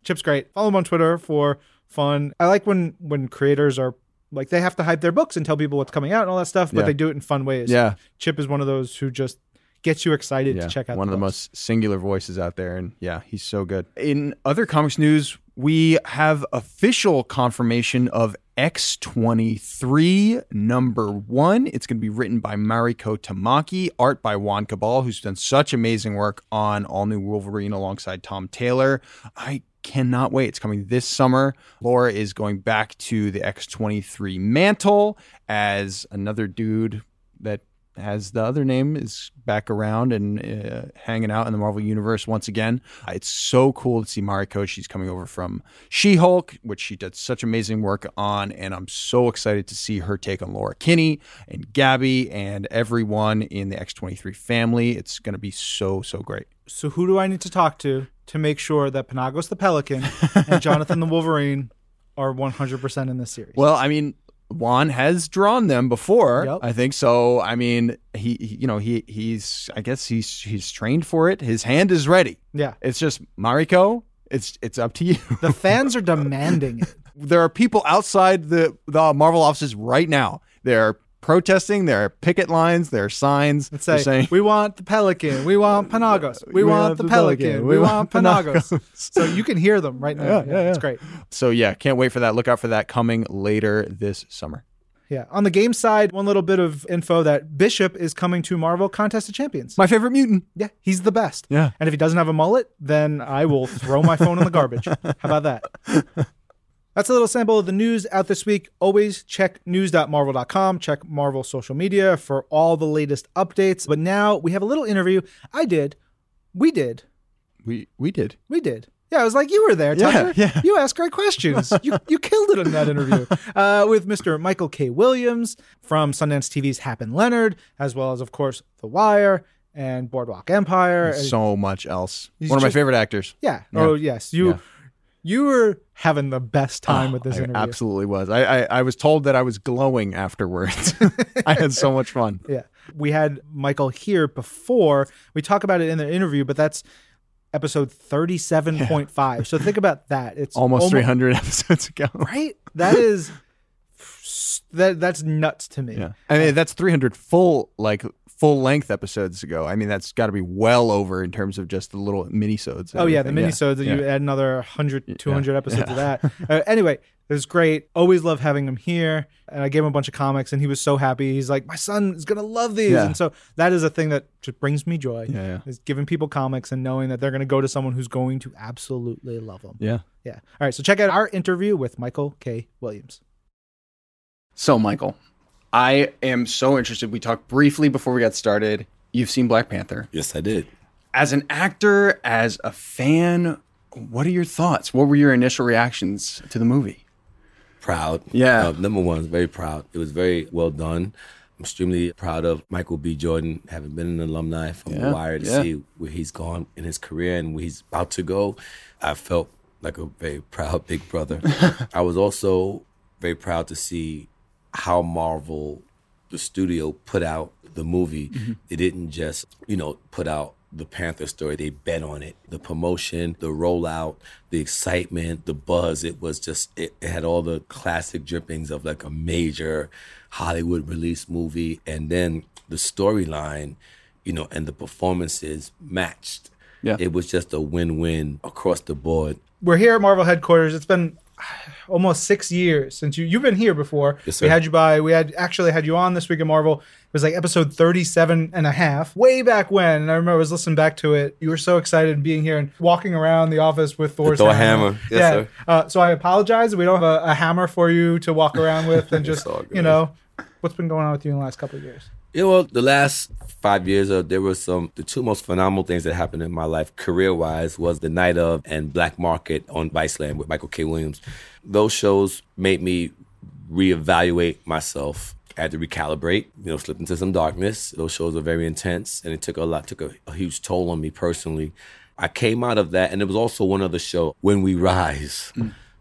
Chip's great. Follow him on Twitter for fun. I like when when creators are like they have to hype their books and tell people what's coming out and all that stuff, but Yeah. they do it in fun ways. Yeah. Chip is one of those who just gets you excited Yeah, to check out one of the most singular voices out there, and yeah, he's so good. In other comics news, we have official confirmation of X23 number one. It's going to be written by Mariko Tamaki, art by Juan Cabal, who's done such amazing work on All New Wolverine alongside Tom Taylor. I cannot wait. It's coming this summer. Laura is going back to the X23 mantle as another dude that has the other name is back around and uh, hanging out in the Marvel universe once again. It's so cool to see Mariko. She's coming over from She-Hulk, which she did such amazing work on, and I'm so excited to see her take on Laura Kinney and Gabby and everyone in the X23 family. It's going to be so so great. So who do I need to talk to to make sure that Panagos the Pelican and Jonathan the Wolverine are 100% in this series? Well, I mean, Juan has drawn them before. Yep. I think so. I mean, he, he you know, he he's I guess he's he's trained for it. His hand is ready. yeah. It's just Mariko. It's it's up to you. The fans are demanding it. there are people outside the the Marvel offices right now. They're protesting. There are picket lines. There are signs. Let's say, saying we want the Pelican, we want Panagos, we, want, the Pelican, we want Panagos. so you can hear them right now. Yeah, yeah, It's great. so. Yeah, can't wait for that. Look out for that coming later this summer. Yeah. On the game side, one little bit of info that Bishop is coming to Marvel Contest of Champions. My favorite mutant. yeah, he's the best. Yeah. And if he doesn't have a mullet, then I will throw my phone in the garbage. How about that? That's a little sample of the news out this week. Always check news.marvel.com, check Marvel social media for all the latest updates. But now we have a little interview. I did. We did. We we did. We did. Yeah, I was like, you were there, Tucker. yeah. You asked great questions. you, you killed it in that interview uh, with Mr. Michael K. Williams from Sundance TV's Hap and Leonard, as well as, of course, The Wire and Boardwalk Empire. And- So much else. He's One of my favorite actors. yeah. Yeah. Oh, yes. You Yeah. You were having the best time Oh, with this I interview. absolutely was. I, I I was told that I was glowing afterwards. I had so much fun. Yeah. We had Michael here before. We talk about it in the interview, but that's episode 37.5. So think about that. It's Almost 300 episodes ago. Right? That is that that's nuts to me. Yeah. I mean, that's 300 full, like, full length episodes ago. I mean, that's got to be well over in terms of just the little minisodes. and Oh yeah, the everything. minisodes. Yeah. You add another 100, 200 Yeah. episodes of that. Uh, anyway, it was great. Always love having him here. And I gave him a bunch of comics, and he was so happy. He's like, "My son is gonna love these," Yeah. and so that is a thing that just brings me joy. Yeah, yeah. Is giving people comics and knowing that they're gonna go to someone who's going to absolutely love them. Yeah. Yeah. All right. So check out our interview with Michael K. Williams. So, Michael, I am so interested. We talked briefly before we got started. You've seen Black Panther. Yes, I did. As an actor, as a fan, what are your thoughts? What were your initial reactions to the movie? Proud. Yeah. Uh, number one, very proud. It was very well done. I'm extremely proud of Michael B. Jordan, having been an alumni from Yeah, The Wire to yeah. see where he's gone in his career and where he's about to go. I felt like a very proud big brother. I was also very proud to see how Marvel, the studio, put out the movie. Mm-hmm. They didn't just, you know, put out the Panther story. They bet on it. The promotion, the rollout, the excitement, the buzz. It was just, it, it had all the classic drippings of like a major Hollywood release movie. And then the storyline, you know, and the performances matched. Yeah. It was just a win win across the board. We're here at Marvel headquarters. It's been almost six years since you you've been here before. Yes, we had you by we had actually had you on this week at Marvel. It was like episode 37 and a half, way back when. And I remember I was listening back to it. You were so excited being here and walking around the office with Thor's Thor hammer. Yes, yeah. Uh, so I apologize. We don't have a, a hammer for you to walk around with and just you know what's been going on with you in the last couple of years. Yeah, know, the last five years, uh, there were some the two most phenomenal things that happened in my life, career wise, was the night of and Black Market on Viceland with Michael K. Williams. Those shows made me reevaluate myself. I had to recalibrate, you know, slip into some darkness. Those shows were very intense, and it took a lot, took a, a huge toll on me personally. I came out of that, and it was also one other show, When We Rise.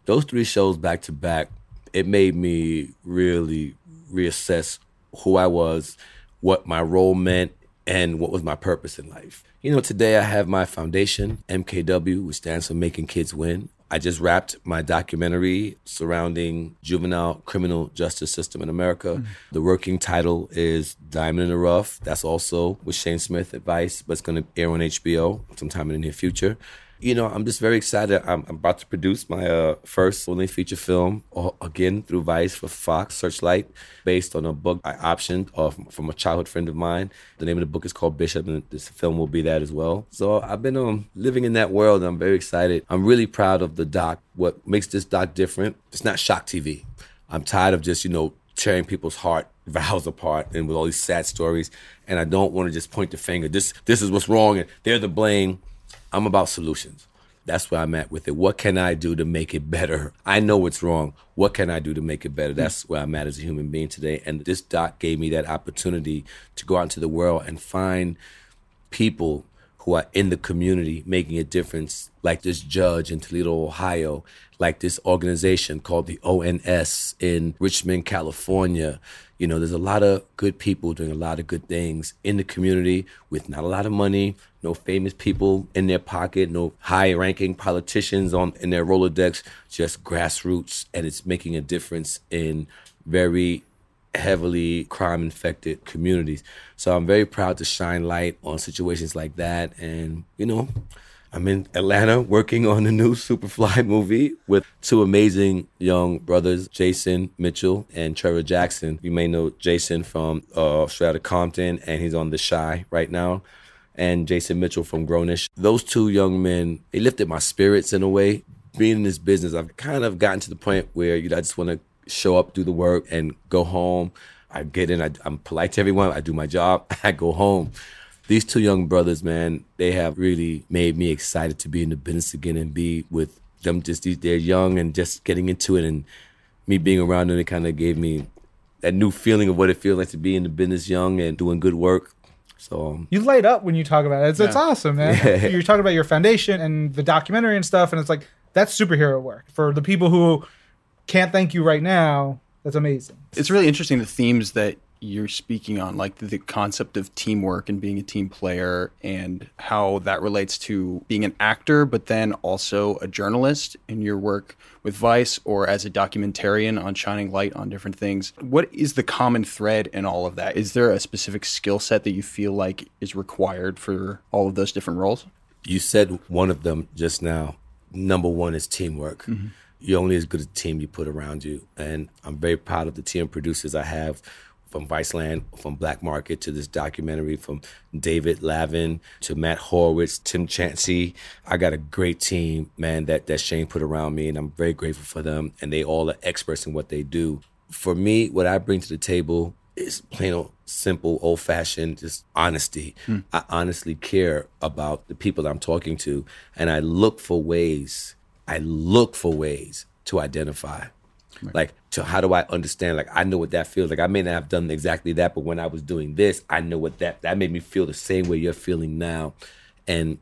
Those three shows back to back, it made me really reassess who I was, what my role meant, and what was my purpose in life. You know, today I have my foundation, MKW, which stands for Making Kids Win. I just wrapped my documentary surrounding juvenile criminal justice system in America. Mm. The working title is Diamond in the Rough. That's also with Shane Smith advice, but it's going to air on HBO sometime in the near future. You know, I'm just very excited. I'm, I'm about to produce my uh, first full-length feature film, uh, again through Vice for Fox Searchlight, based on a book I optioned off from a childhood friend of mine. The name of the book is called Bishop, and this film will be that as well. So I've been um, living in that world. And I'm very excited. I'm really proud of the doc. What makes this doc different? It's not shock TV. I'm tired of just you know tearing people's heart vows apart and with all these sad stories. And I don't want to just point the finger. This this is what's wrong, and they're the blame. I'm about solutions. That's where I'm at with it. What can I do to make it better? I know what's wrong. What can I do to make it better? Hmm. That's where I'm at as a human being today. And this doc gave me that opportunity to go out into the world and find people who are in the community making a difference, like this judge in Toledo, Ohio, like this organization called the ONS in Richmond, California. You know, there's a lot of good people doing a lot of good things in the community with not a lot of money, no famous people in their pocket, no high ranking politicians on in their Rolodex, just grassroots. And it's making a difference in very heavily crime infected communities. So I'm very proud to shine light on situations like that. And, you know, I'm in Atlanta working on the new Superfly movie with two amazing young brothers, Jason Mitchell and Trevor Jackson. You may know Jason from uh, Straight Outta Compton, and he's on The Chi right now. And Jason Mitchell from Grownish. Those two young men, they lifted my spirits in a way. Being in this business, I've kind of gotten to the point where you know, I just want to show up, do the work, and go home. I get in, I, I'm polite to everyone, I do my job, I go home. These two young brothers, man, they have really made me excited to be in the business again and be with them. Just these- they're young and just getting into it, and me being around them, it kind of gave me that new feeling of what it feels like to be in the business young and doing good work. So um, You light up when you talk about it. It's, it's awesome, man. Yeah. You're talking about your foundation and the documentary and stuff, and it's like that's superhero work for the people who can't thank you right now. That's amazing. It's really interesting the themes that you're speaking on, like the, concept of teamwork and being a team player, and how that relates to being an actor, but then also a journalist in your work with Vice or as a documentarian on shining light on different things. What is the common thread in all of that? Is there a specific skill set that you feel like is required for all of those different roles? you said one of them just now. Number one is teamwork. Mm-hmm. You're only as good as the team you put around you. And I'm very proud of the team producers I have from Viceland, from Black Market to this documentary, from David Lavin to Matt Horowitz, Tim Chancey. I got a great team, man, that, that Shane put around me, and I'm very grateful for them. And they all are experts in what they do. For me, what I bring to the table is plain old simple, old fashioned, just honesty. Hmm. I honestly care about the people I'm talking to, and I look for ways. I look for ways to identify. Like to how do I understand? Like I know what that feels like. I may not have done exactly that, but when I was doing this, I know what that that made me feel the same way you're feeling now, and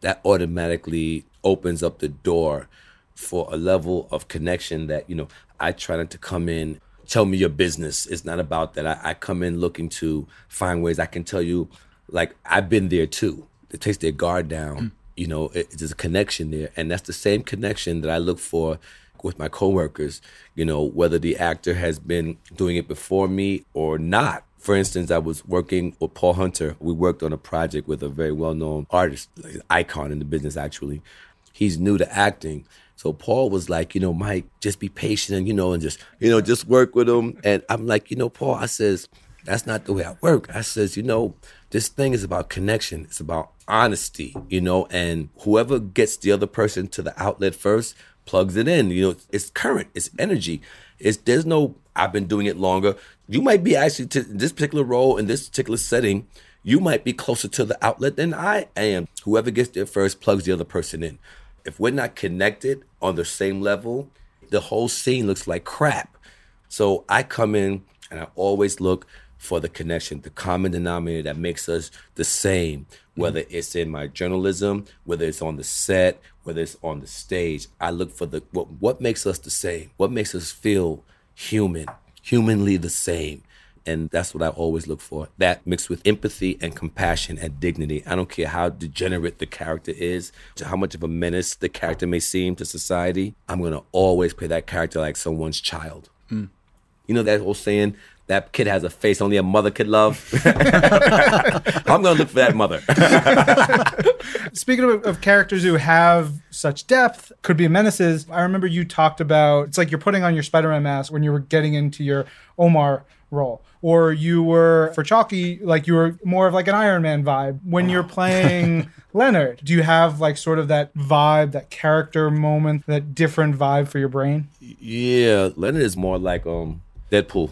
that automatically opens up the door for a level of connection that you know I try not to come in tell me your business. It's not about that. I, I come in looking to find ways I can tell you, like I've been there too. it takes their guard down. Mm. You know, it, there's a connection there, and that's the same connection that I look for with my coworkers. You know, whether the actor has been doing it before me or not. For instance, I was working with Paul Hunter. We worked on a project with a very well-known artist, icon in the business. Actually, he's new to acting. So Paul was like, you know, Mike, just be patient and you know, and just you know, just work with him. And I'm like, you know, Paul, I says, that's not the way I work. I says, you know, this thing is about connection. It's about honesty, you know, and whoever gets the other person to the outlet first plugs it in. You know, it's current, it's energy. It's there's no I've been doing it longer. You might be actually to this particular role in this particular setting, you might be closer to the outlet than I am. Whoever gets there first plugs the other person in. If we're not connected on the same level, the whole scene looks like crap. So I come in and I always look for the connection, the common denominator that makes us the same, whether mm-hmm. it's in my journalism, whether it's on the set, whether it's on the stage. I look for the what, what makes us the same, what makes us feel human, humanly the same. And that's what I always look for. That mixed with empathy and compassion and dignity. I don't care how degenerate the character is, how much of a menace the character may seem to society. I'm going to always play that character like someone's child. Mm. You know that old saying, that kid has a face only a mother could love? I'm going to look for that mother. Speaking of, of characters who have such depth, could be menaces. I remember you talked about it's like you're putting on your Spider-Man mask when you were getting into your Omar role, or you were for Chalky like you were more of like an Iron Man vibe when you're playing Leonard. Do you have like sort of that vibe, that character moment, that different vibe for your brain? yeah, Leonard is more like um Deadpool.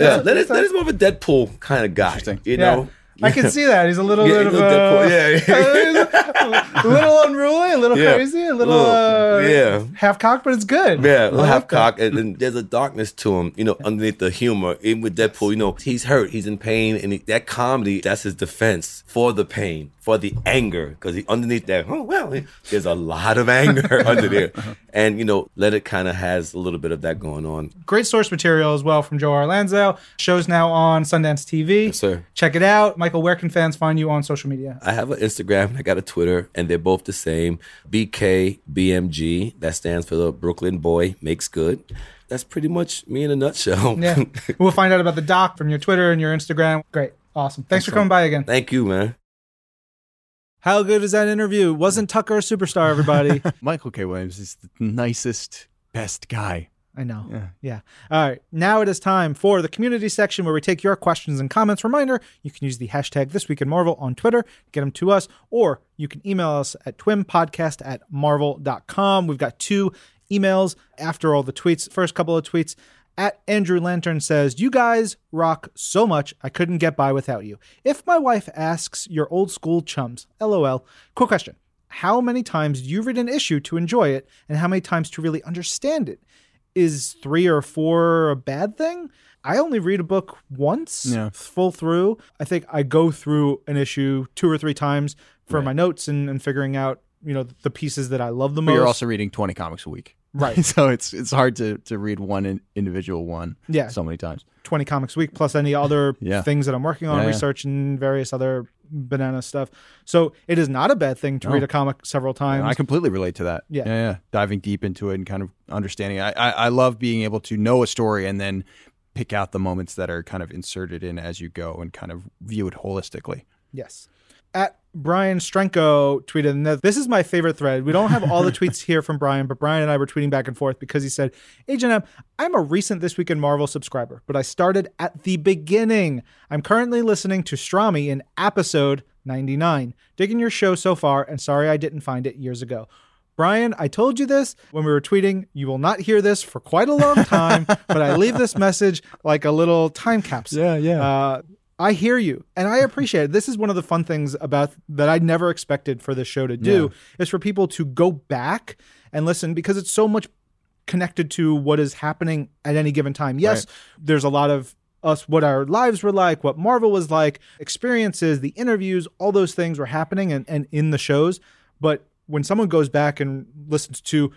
Yeah, Leonard, Leonard's more of a Deadpool kind of guy. You know? I can see that. He's a little Yeah, bit of a Yeah, a little unruly, a little Yeah. crazy, a little, Little- uh, yeah. half cocked, but it's good. Yeah, I we'll like that. cock, and, and there's a darkness to him, you know, underneath the humor. Even with Deadpool, you know, he's hurt, he's in pain, and he, that comedy, that's his defense for the pain, for the anger, because he underneath that, oh well, there's a lot of anger under there, and you know, Let It kind of has a little bit of that going on. Great source material as well from Joe. Lansdale. Show's now on Sundance TV. Yes, sir. Check it out. Michael, where can fans find you on social media? I have an Instagram and I got a Twitter, and they're both the same. BKBMG. That stands for the Brooklyn Boy Makes Good. That's pretty much me in a nutshell. Yeah. we'll find out about the doc from your Twitter and your Instagram. Great. Awesome. Thanks for coming by again. Thank you, man. How good is that interview? Wasn't Tucker a superstar, everybody? Michael K. Williams is the nicest, best guy. I know. Yeah. All right. Now it is time for the community section where we take your questions and comments. Reminder you can use the hashtag This Week in Marvel on Twitter, get them to us, or you can email us at twimpodcast at marvel.com. We've got two emails after all the tweets. First couple of tweets at Andrew Lantern says, You guys rock so much, I couldn't get by without you. If my wife asks your old school chums, lol, quick question. How many times do you read an issue to enjoy it, and how many times to really understand it? Is three or four a bad thing? I only read a book once, Yeah. full through. I think I go through an issue two or three times for my notes and, and figuring out, you know, the pieces that I love the But most. you're also reading 20 comics a week. Right. so it's it's hard to, to read one in, individual one Yeah. so many times. 20 comics a week plus any other Yeah. things that I'm working on, Yeah, research and various other banana stuff. So it is not a bad thing to No. read a comic several times. I completely relate to that. Yeah. yeah, yeah. Diving deep into it and kind of understanding. I, I I love being able to know a story and then pick out the moments that are kind of inserted in as you go and kind of view it holistically. Yes. At Brian Strenko tweeted, and this is my favorite thread. We don't have all the tweets here from Brian, but Brian and I were tweeting back and forth because he said, Agent M, I'm a recent This Week in Marvel subscriber, but I started at the beginning. I'm currently listening to Strami in episode 99. Digging your show so far, and sorry I didn't find it years ago. Brian, I told you this when we were tweeting. You will not hear this for quite a long time, but I leave this message like a little time capsule. Yeah, yeah. Uh, I hear you, and I appreciate it. This is one of the fun things about that I never expected for this show to do is for people to go back and listen because it's so much connected to what is happening at any given time. Yes, there's a lot of us what our lives were like, what Marvel was like, experiences, the interviews, all those things were happening and, and in the shows. But when someone goes back and listens to,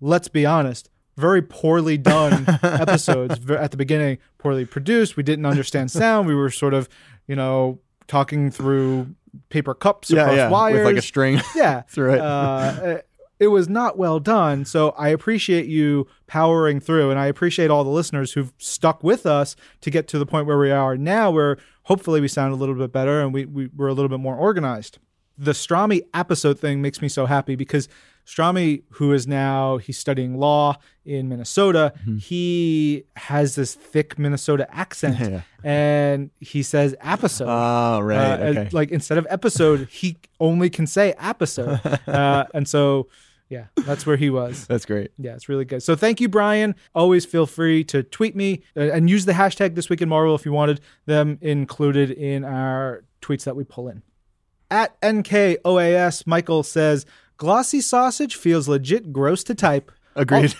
let's be honest, very poorly done episodes at the beginning, poorly produced. We didn't understand sound. We were sort of, you know, talking through paper cups Yeah, across yeah, wires. with like a string. yeah through it. uh, it was not well done so i appreciate you powering through and i appreciate all the listeners who've stuck with us to get to the point where we are now where hopefully we sound a little bit better and we, we, we're a little bit more organized the strami episode thing makes me so happy because strami who is now he's studying law in minnesota Mm-hmm. he has this thick minnesota accent Yeah. and he says episode Oh, right. uh, okay. like instead of episode, he only can say episode, uh, and so yeah, that's where he was. That's great. Yeah, it's really good. So thank you, Brian. Always feel free to tweet me uh, and use the hashtag This Week in Marvel if you wanted them included in our tweets that we pull in. At NKOAS, Michael says glossy sausage feels legit gross to type. Agreed.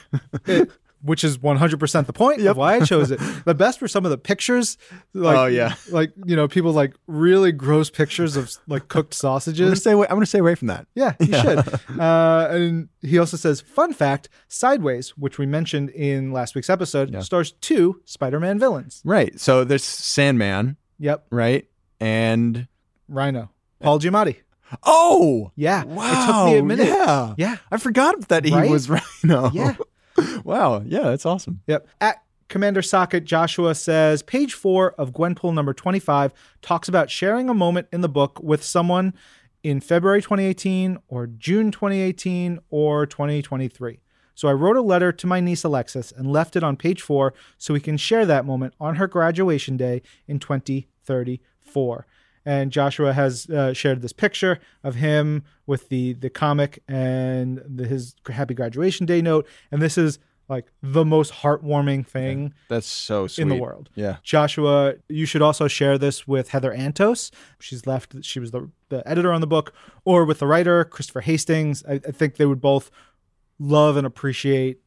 It- which is 100% the point of why I chose it. The best were some of the pictures. Like, Oh, yeah. Like, you know, people like really gross pictures of like cooked I'm gonna sausages. stay away. I'm gonna stay away from that. Yeah, you should. Uh, and he also says, fun fact Sideways, which we mentioned in last week's episode, stars two Spider Man villains. Right. So there's Sandman, Yep. right? And Rhino. Paul Giamatti. Oh, Yeah. wow, It took me a minute. Yeah, Yeah. I forgot that he was Right? was Rhino. Yeah. wow. Yeah, that's awesome. Yep. At Commander Socket, Joshua says page four of Gwenpool number 25 talks about sharing a moment in the book with someone in February 2018 or June 2018 or 2023. So I wrote a letter to my niece Alexis and left it on page four so we can share that moment on her graduation day in 2034. And Joshua has uh, shared this picture of him with the the comic and the, his happy graduation day note. And this is like the most heartwarming thing That's so sweet in the world. Yeah. Joshua, you should also share this with Heather Antos. She's left, she was the, the editor on the book, or with the writer, Christopher Hastings. I, I think they would both love and appreciate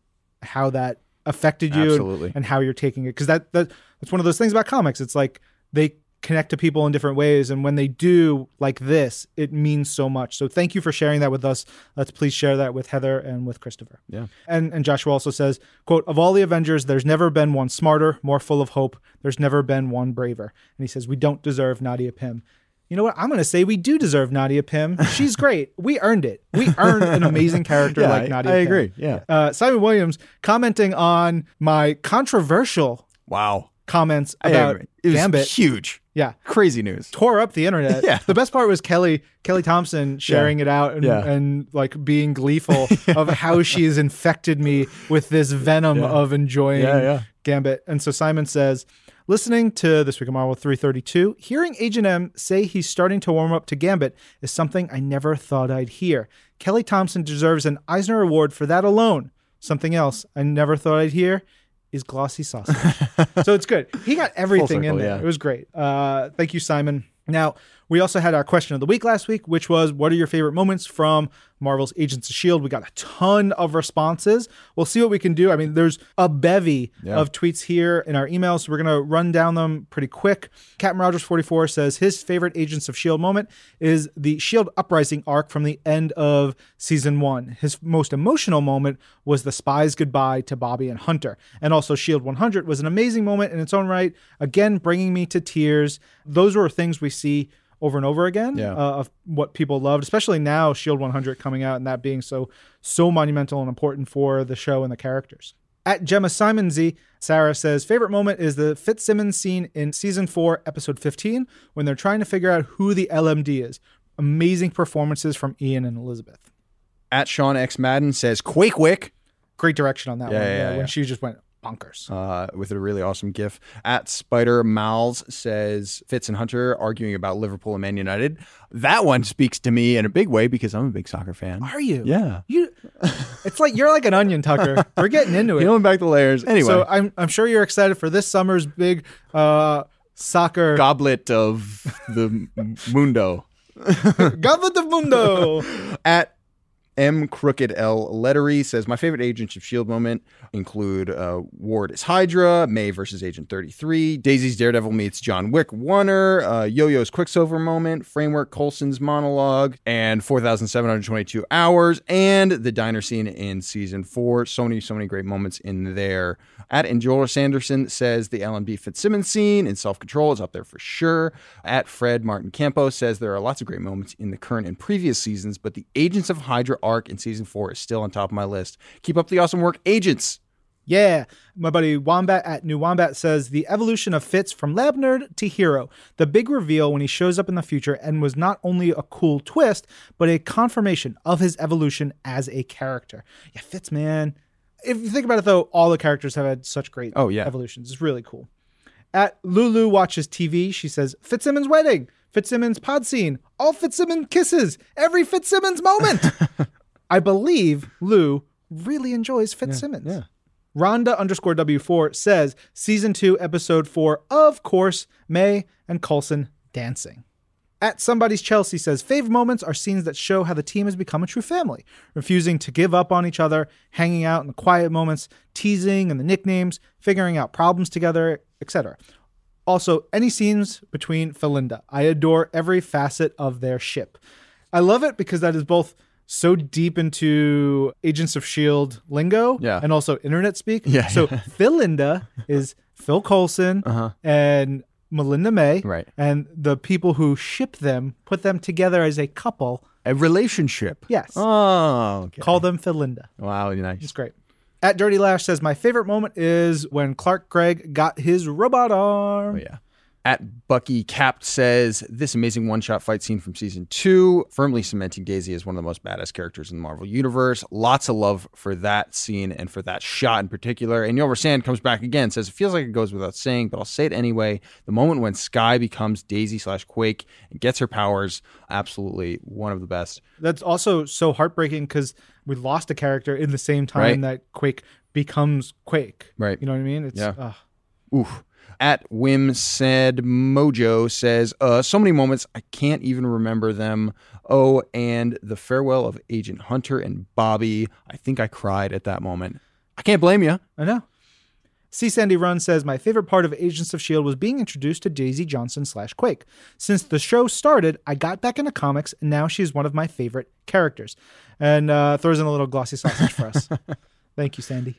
how that affected you and- and, how you're taking it. Because that, that that's one of those things about comics. It's like they connect to people in different ways. And when they do like this, it means so much. So thank you for sharing that with us. Let's please share that with Heather and with Christopher. Yeah. And and Joshua also says, quote, of all the Avengers, there's never been one smarter, more full of hope. There's never been one braver. And he says, we don't deserve Nadia Pym. You know what? I'm going to say we do deserve Nadia Pym. She's great. we earned it. We earned an amazing character Yeah, like Nadia I Pym. agree. Yeah. Uh, Simon Williams commenting on my controversial Wow. comments about. It was Gambit. huge. Yeah. Crazy news. Tore up the internet. Yeah. The best part was Kelly Kelly Thompson sharing it out and, Yeah. and like being gleeful of how she has infected me with this venom of enjoying Yeah, yeah. Gambit. And so Simon says, listening to this week of Marvel 332, hearing Agent M say he's starting to warm up to Gambit is something I never thought I'd hear. Kelly Thompson deserves an Eisner Award for that alone. Something else I never thought I'd hear is glossy sausage. so it's good. He got everything in there. yeah. It was great. Uh, thank you, Simon. Now, we also had our question of the week last week, which was what are your favorite moments from Marvel's Agents of S.H.I.E.L.D.? We got a ton of responses. We'll see what we can do. I mean, there's a bevy of tweets here in our emails, so we're going to run down them pretty quick. Captain Rogers 44 says his favorite Agents of S.H.I.E.L.D. moment is the S.H.I.E.L.D. uprising arc from the end of season one. His most emotional moment was the spy's goodbye to Bobby and Hunter. And also, S.H.I.E.L.D. 100 was an amazing moment in its own right, again, bringing me to tears. Those were things we see over and over again Yeah. uh, of what people loved, especially now Shield 100 coming out and that being so so monumental and important for the show and the characters. At Gemma Simon Z, Sarah says favorite moment is the Fitzsimmons scene in season four, episode 15, when they're trying to figure out who the LMD is. Amazing performances from Ian and Elizabeth. At Sean X Madden says Quake Wick Great direction on that Yeah, one. yeah, when yeah. she just went bonkers. uh, with a really awesome gif. At Spider Mals says Fitz and Hunter arguing about Liverpool and Man United. That one speaks to me in a big way because I'm a big soccer fan. Are you? Yeah. You. It's like you're like an onion, Tucker. We're getting into it. Peeling back the layers. Anyway, So I'm I'm sure you're excited for this summer's big uh, soccer goblet of the mundo. Goblet of Mundo. At M. Crooked L. Lettery says, My favorite Agents of S.H.I.E.L.D. moment include uh, Ward is Hydra, May versus Agent 33, Daisy's Daredevil meets John Wick Warner, uh, Yo Yo's Quicksilver moment, Framework Coulson's monologue, and 4,722 hours, and the diner scene in season four. So many, so many great moments in there. At Enjola Sanderson says the LMD Fitzsimmons scene in Self Control is up there for sure. At Fred Martin Campo says there are lots of great moments in the current and previous seasons, but the Agents of Hydra arc in season four is still on top of my list. Keep up the awesome work, Agents. Yeah. My buddy Wombat at New Wombat says the evolution of Fitz from lab nerd to hero. The big reveal when he shows up in the future and was not only a cool twist, but a confirmation of his evolution as a character. Yeah, Fitz, man. If you think about it though, all the characters have had such great Oh, yeah. evolutions. It's really cool. At Lulu watches TV, she says, Fitzsimmons wedding, Fitzsimmons pod scene, all Fitzsimmons kisses, every Fitzsimmons moment. I believe Lou really enjoys Fitzsimmons. yeah. Rhonda underscore W4 says season two, episode four, of course, May and Coulson dancing. At Somebody's Chelsea says favorite moments are scenes that show how the team has become a true family, refusing to give up on each other, hanging out in the quiet moments, teasing and the nicknames, figuring out problems together, etc. Also, any scenes between Philinda. I adore every facet of their ship. I love it because that is both so deep into Agents of S.H.I.E.L.D. lingo Yeah. and also internet speak. Yeah. So Philinda is Phil Coulson uh-huh. and Melinda May. Right. And the people who ship them put them together as a couple, A relationship. Yes. Oh, okay. call them Philinda. Wow, nice. It's great. At Dirty Lash says, My favorite moment is when Clark Gregg got his robot arm. Oh, yeah. At Bucky Capped says this amazing one-shot fight scene from season two, firmly cementing Daisy as one of the most badass characters in the Marvel universe. Lots of love for that scene and for that shot in particular. And Yover Sand comes back again, says it feels like it goes without saying, but I'll say it anyway. The moment when Skye becomes Daisy slash Quake and gets her powers, absolutely one of the best. That's also so heartbreaking because we lost a character in the same time Right. that Quake becomes Quake. Right. You know what I mean? It's Yeah. ugh. Oof. At Whim said Mojo says, uh, so many moments I can't even remember them. Oh, and the farewell of Agent Hunter and Bobby. I think I cried at that moment. I can't blame you. I know. C. Sandy Run says, My favorite part of Agents of S.H.I.E.L.D. was being introduced to Daisy Johnson slash Quake. Since the show started, I got back into comics, and now she's one of my favorite characters. And uh, throws in a little glossy sausage for us. Thank you, Sandy.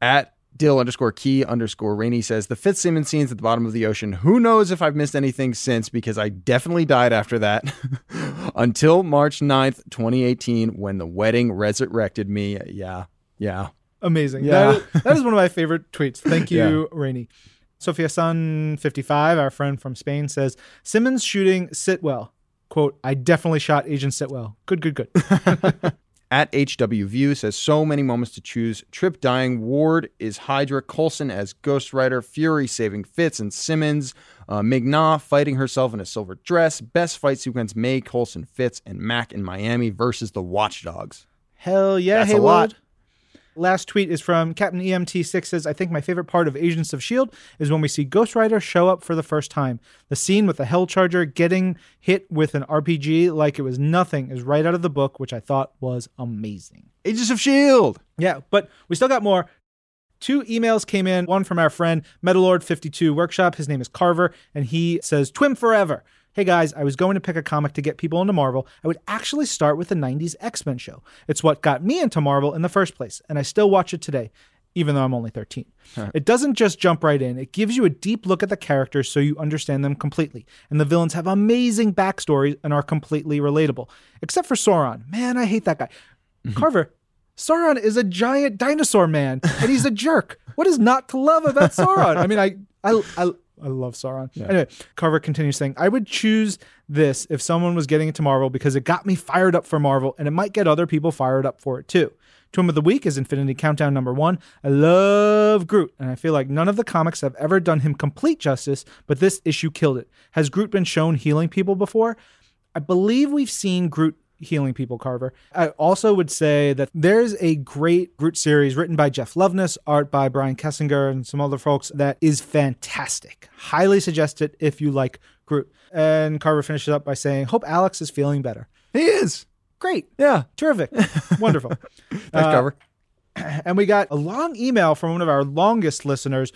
At Dill underscore key underscore Rainey says the Fitzsimmons scenes at the bottom of the ocean. Who knows if I've missed anything since because I definitely died after that until March 9th, 2018, when the wedding resurrected me. Yeah. Yeah. Amazing. Yeah. That, that is one of my favorite tweets. Thank you, Rainey. Sophia Sun 55, our friend from Spain, says Simmons shooting Sitwell. Quote, I definitely shot Agent Sitwell. Good, good, good. At HW View says so many moments to choose. Trip dying, Ward is Hydra, Coulson as Ghost Rider, Fury saving Fitz and Simmons, uh, Migna fighting herself in a silver dress. Best fight sequence: May, Coulson, Fitz, and Mac in Miami versus the Watchdogs. Hell yeah, That's a lot. Last tweet is from Captain EMT6 says, I think my favorite part of Agents of S.H.I.E.L.D. is when we see Ghost Rider show up for the first time. The scene with the Hell Charger getting hit with an RPG like it was nothing is right out of the book, which I thought was amazing. Agents of Shield. Yeah, but we still got more. Two emails came in, one from our friend Metalord52 Workshop. His name is Carver, and he says, Twim forever. Hey guys, I was going to pick a comic to get people into Marvel. I would actually start with the 90s X Men show. It's what got me into Marvel in the first place, and I still watch it today, even though I'm only 13. It doesn't just jump right in, it gives you a deep look at the characters so you understand them completely. And the villains have amazing backstories and are completely relatable. Except for Sauron. Man, I hate that guy. Mm-hmm. Carver, Sauron is a giant dinosaur man, and he's a jerk. What is not to love about Sauron? I mean, I, I, I, I love Sauron. Anyway, Carver continues saying, I would choose this if someone was getting into Marvel because it got me fired up for Marvel, and it might get other people fired up for it too. Twin of the Week is Infinity Countdown number one. I love Groot, and I feel like none of the comics have ever done him complete justice, but this issue killed it. Has Groot been shown healing people before? I believe we've seen Groot healing people, Carver. I also would say that there's a great Groot series written by Jeff Loveness, art by Brian Kesinger and some other folks that is fantastic. Highly suggest it if you like Groot. And Carver finishes up by saying, Hope Alex is feeling better. He is. Great. Yeah. Terrific. Wonderful. Thanks, Uh, Trevor. And we got a long email from one of our longest listeners,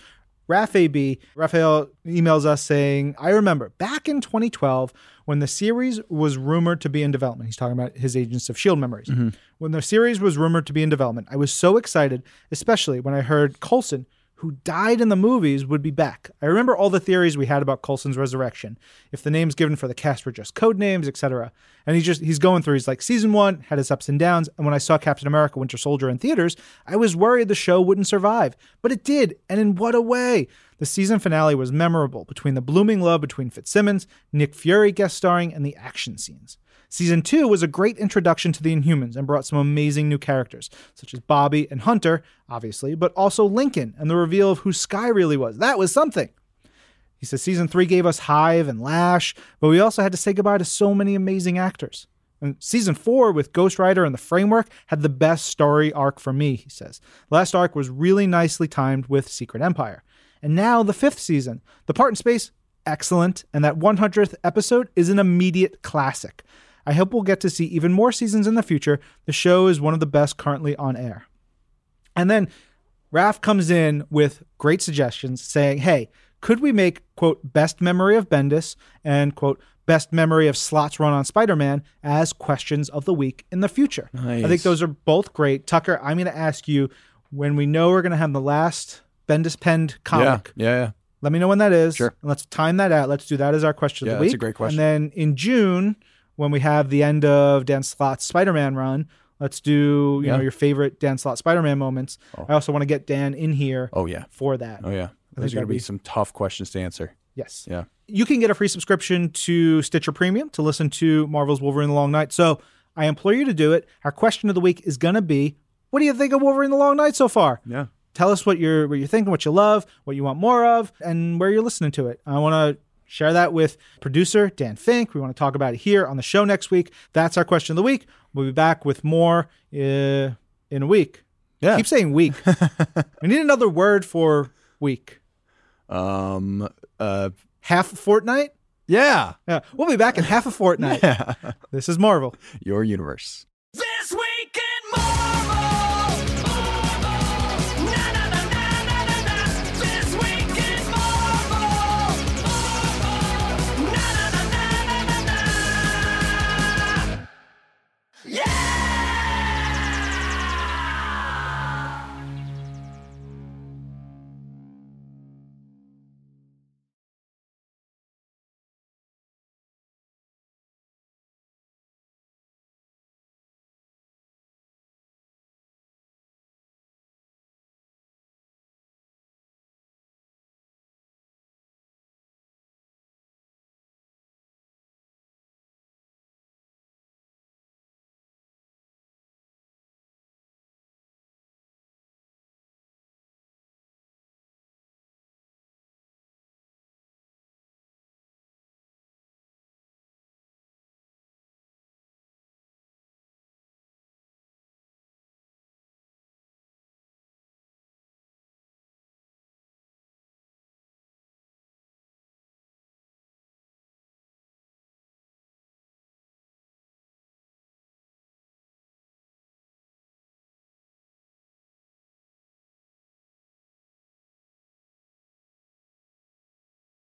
AB. Raphael emails us saying, I remember back in 2012 when the series was rumored to be in development. He's talking about his Agents of S.H.I.E.L.D. memories. Mm-hmm. When the series was rumored to be in development, I was so excited, especially when I heard Coulson, who died in the movies, would be back. I remember all the theories we had about Coulson's resurrection, if the names given for the cast were just code names, etc. And he's just he's going through. He's like season one had its ups and downs, and when I saw Captain America: Winter Soldier in theaters, I was worried the show wouldn't survive, but it did, and in what a way! The season finale was memorable between the blooming love between Fitzsimmons, Nick Fury guest starring, and the action scenes. Season 2 was a great introduction to the Inhumans and brought some amazing new characters, such as Bobby and Hunter, obviously, but also Lincoln and the reveal of who Skye really was. That was something. He says season 3 gave us Hive and Lash, but we also had to say goodbye to so many amazing actors. And season 4 with Ghost Rider and the Framework had the best story arc for me, he says. Last arc was really nicely timed with Secret Empire. And now the fifth season. The part in space, excellent, and that 100th episode is an immediate classic. I hope we'll get to see even more seasons in the future. The show is one of the best currently on air. And then Raf comes in with great suggestions saying, hey, could we make, quote, best memory of Bendis and, quote, best memory of Slott's run on Spider Man as questions of the week in the future? I think those are both great. Tucker, I'm going to ask you when we know we're going to have the last Bendis penned Yeah. comic. Yeah. Yeah. Let me know when that is. Sure. And let's time that out. Let's do that as our question Yeah, of the week. that's a great question. And then in June, when we have the end of Dan Slott's Spider-Man run, let's do you Yeah. know your favorite Dan Slott Spider-Man moments. Oh. I also want to get Dan in here Oh yeah. for that. Oh yeah. Those are going to be be- some tough questions to answer. Yes. Yeah. You can get a free subscription to Stitcher Premium to listen to Marvel's Wolverine the Long Night. So I implore you to do it. Our question of the week is going to be, what do you think of Wolverine the Long Night so far? Yeah. Tell us what you're what you're thinking, what you love, what you want more of, and where you're listening to it. I want to share that with producer Dan Fink. We want to talk about it here on the show next week. That's our question of the week. We'll be back with more uh, in a week. Yeah. Keep saying week. we need another word for week. Um. Uh. Half a fortnight. Yeah. Yeah, we'll be back in half a fortnight. This is Marvel. Your universe.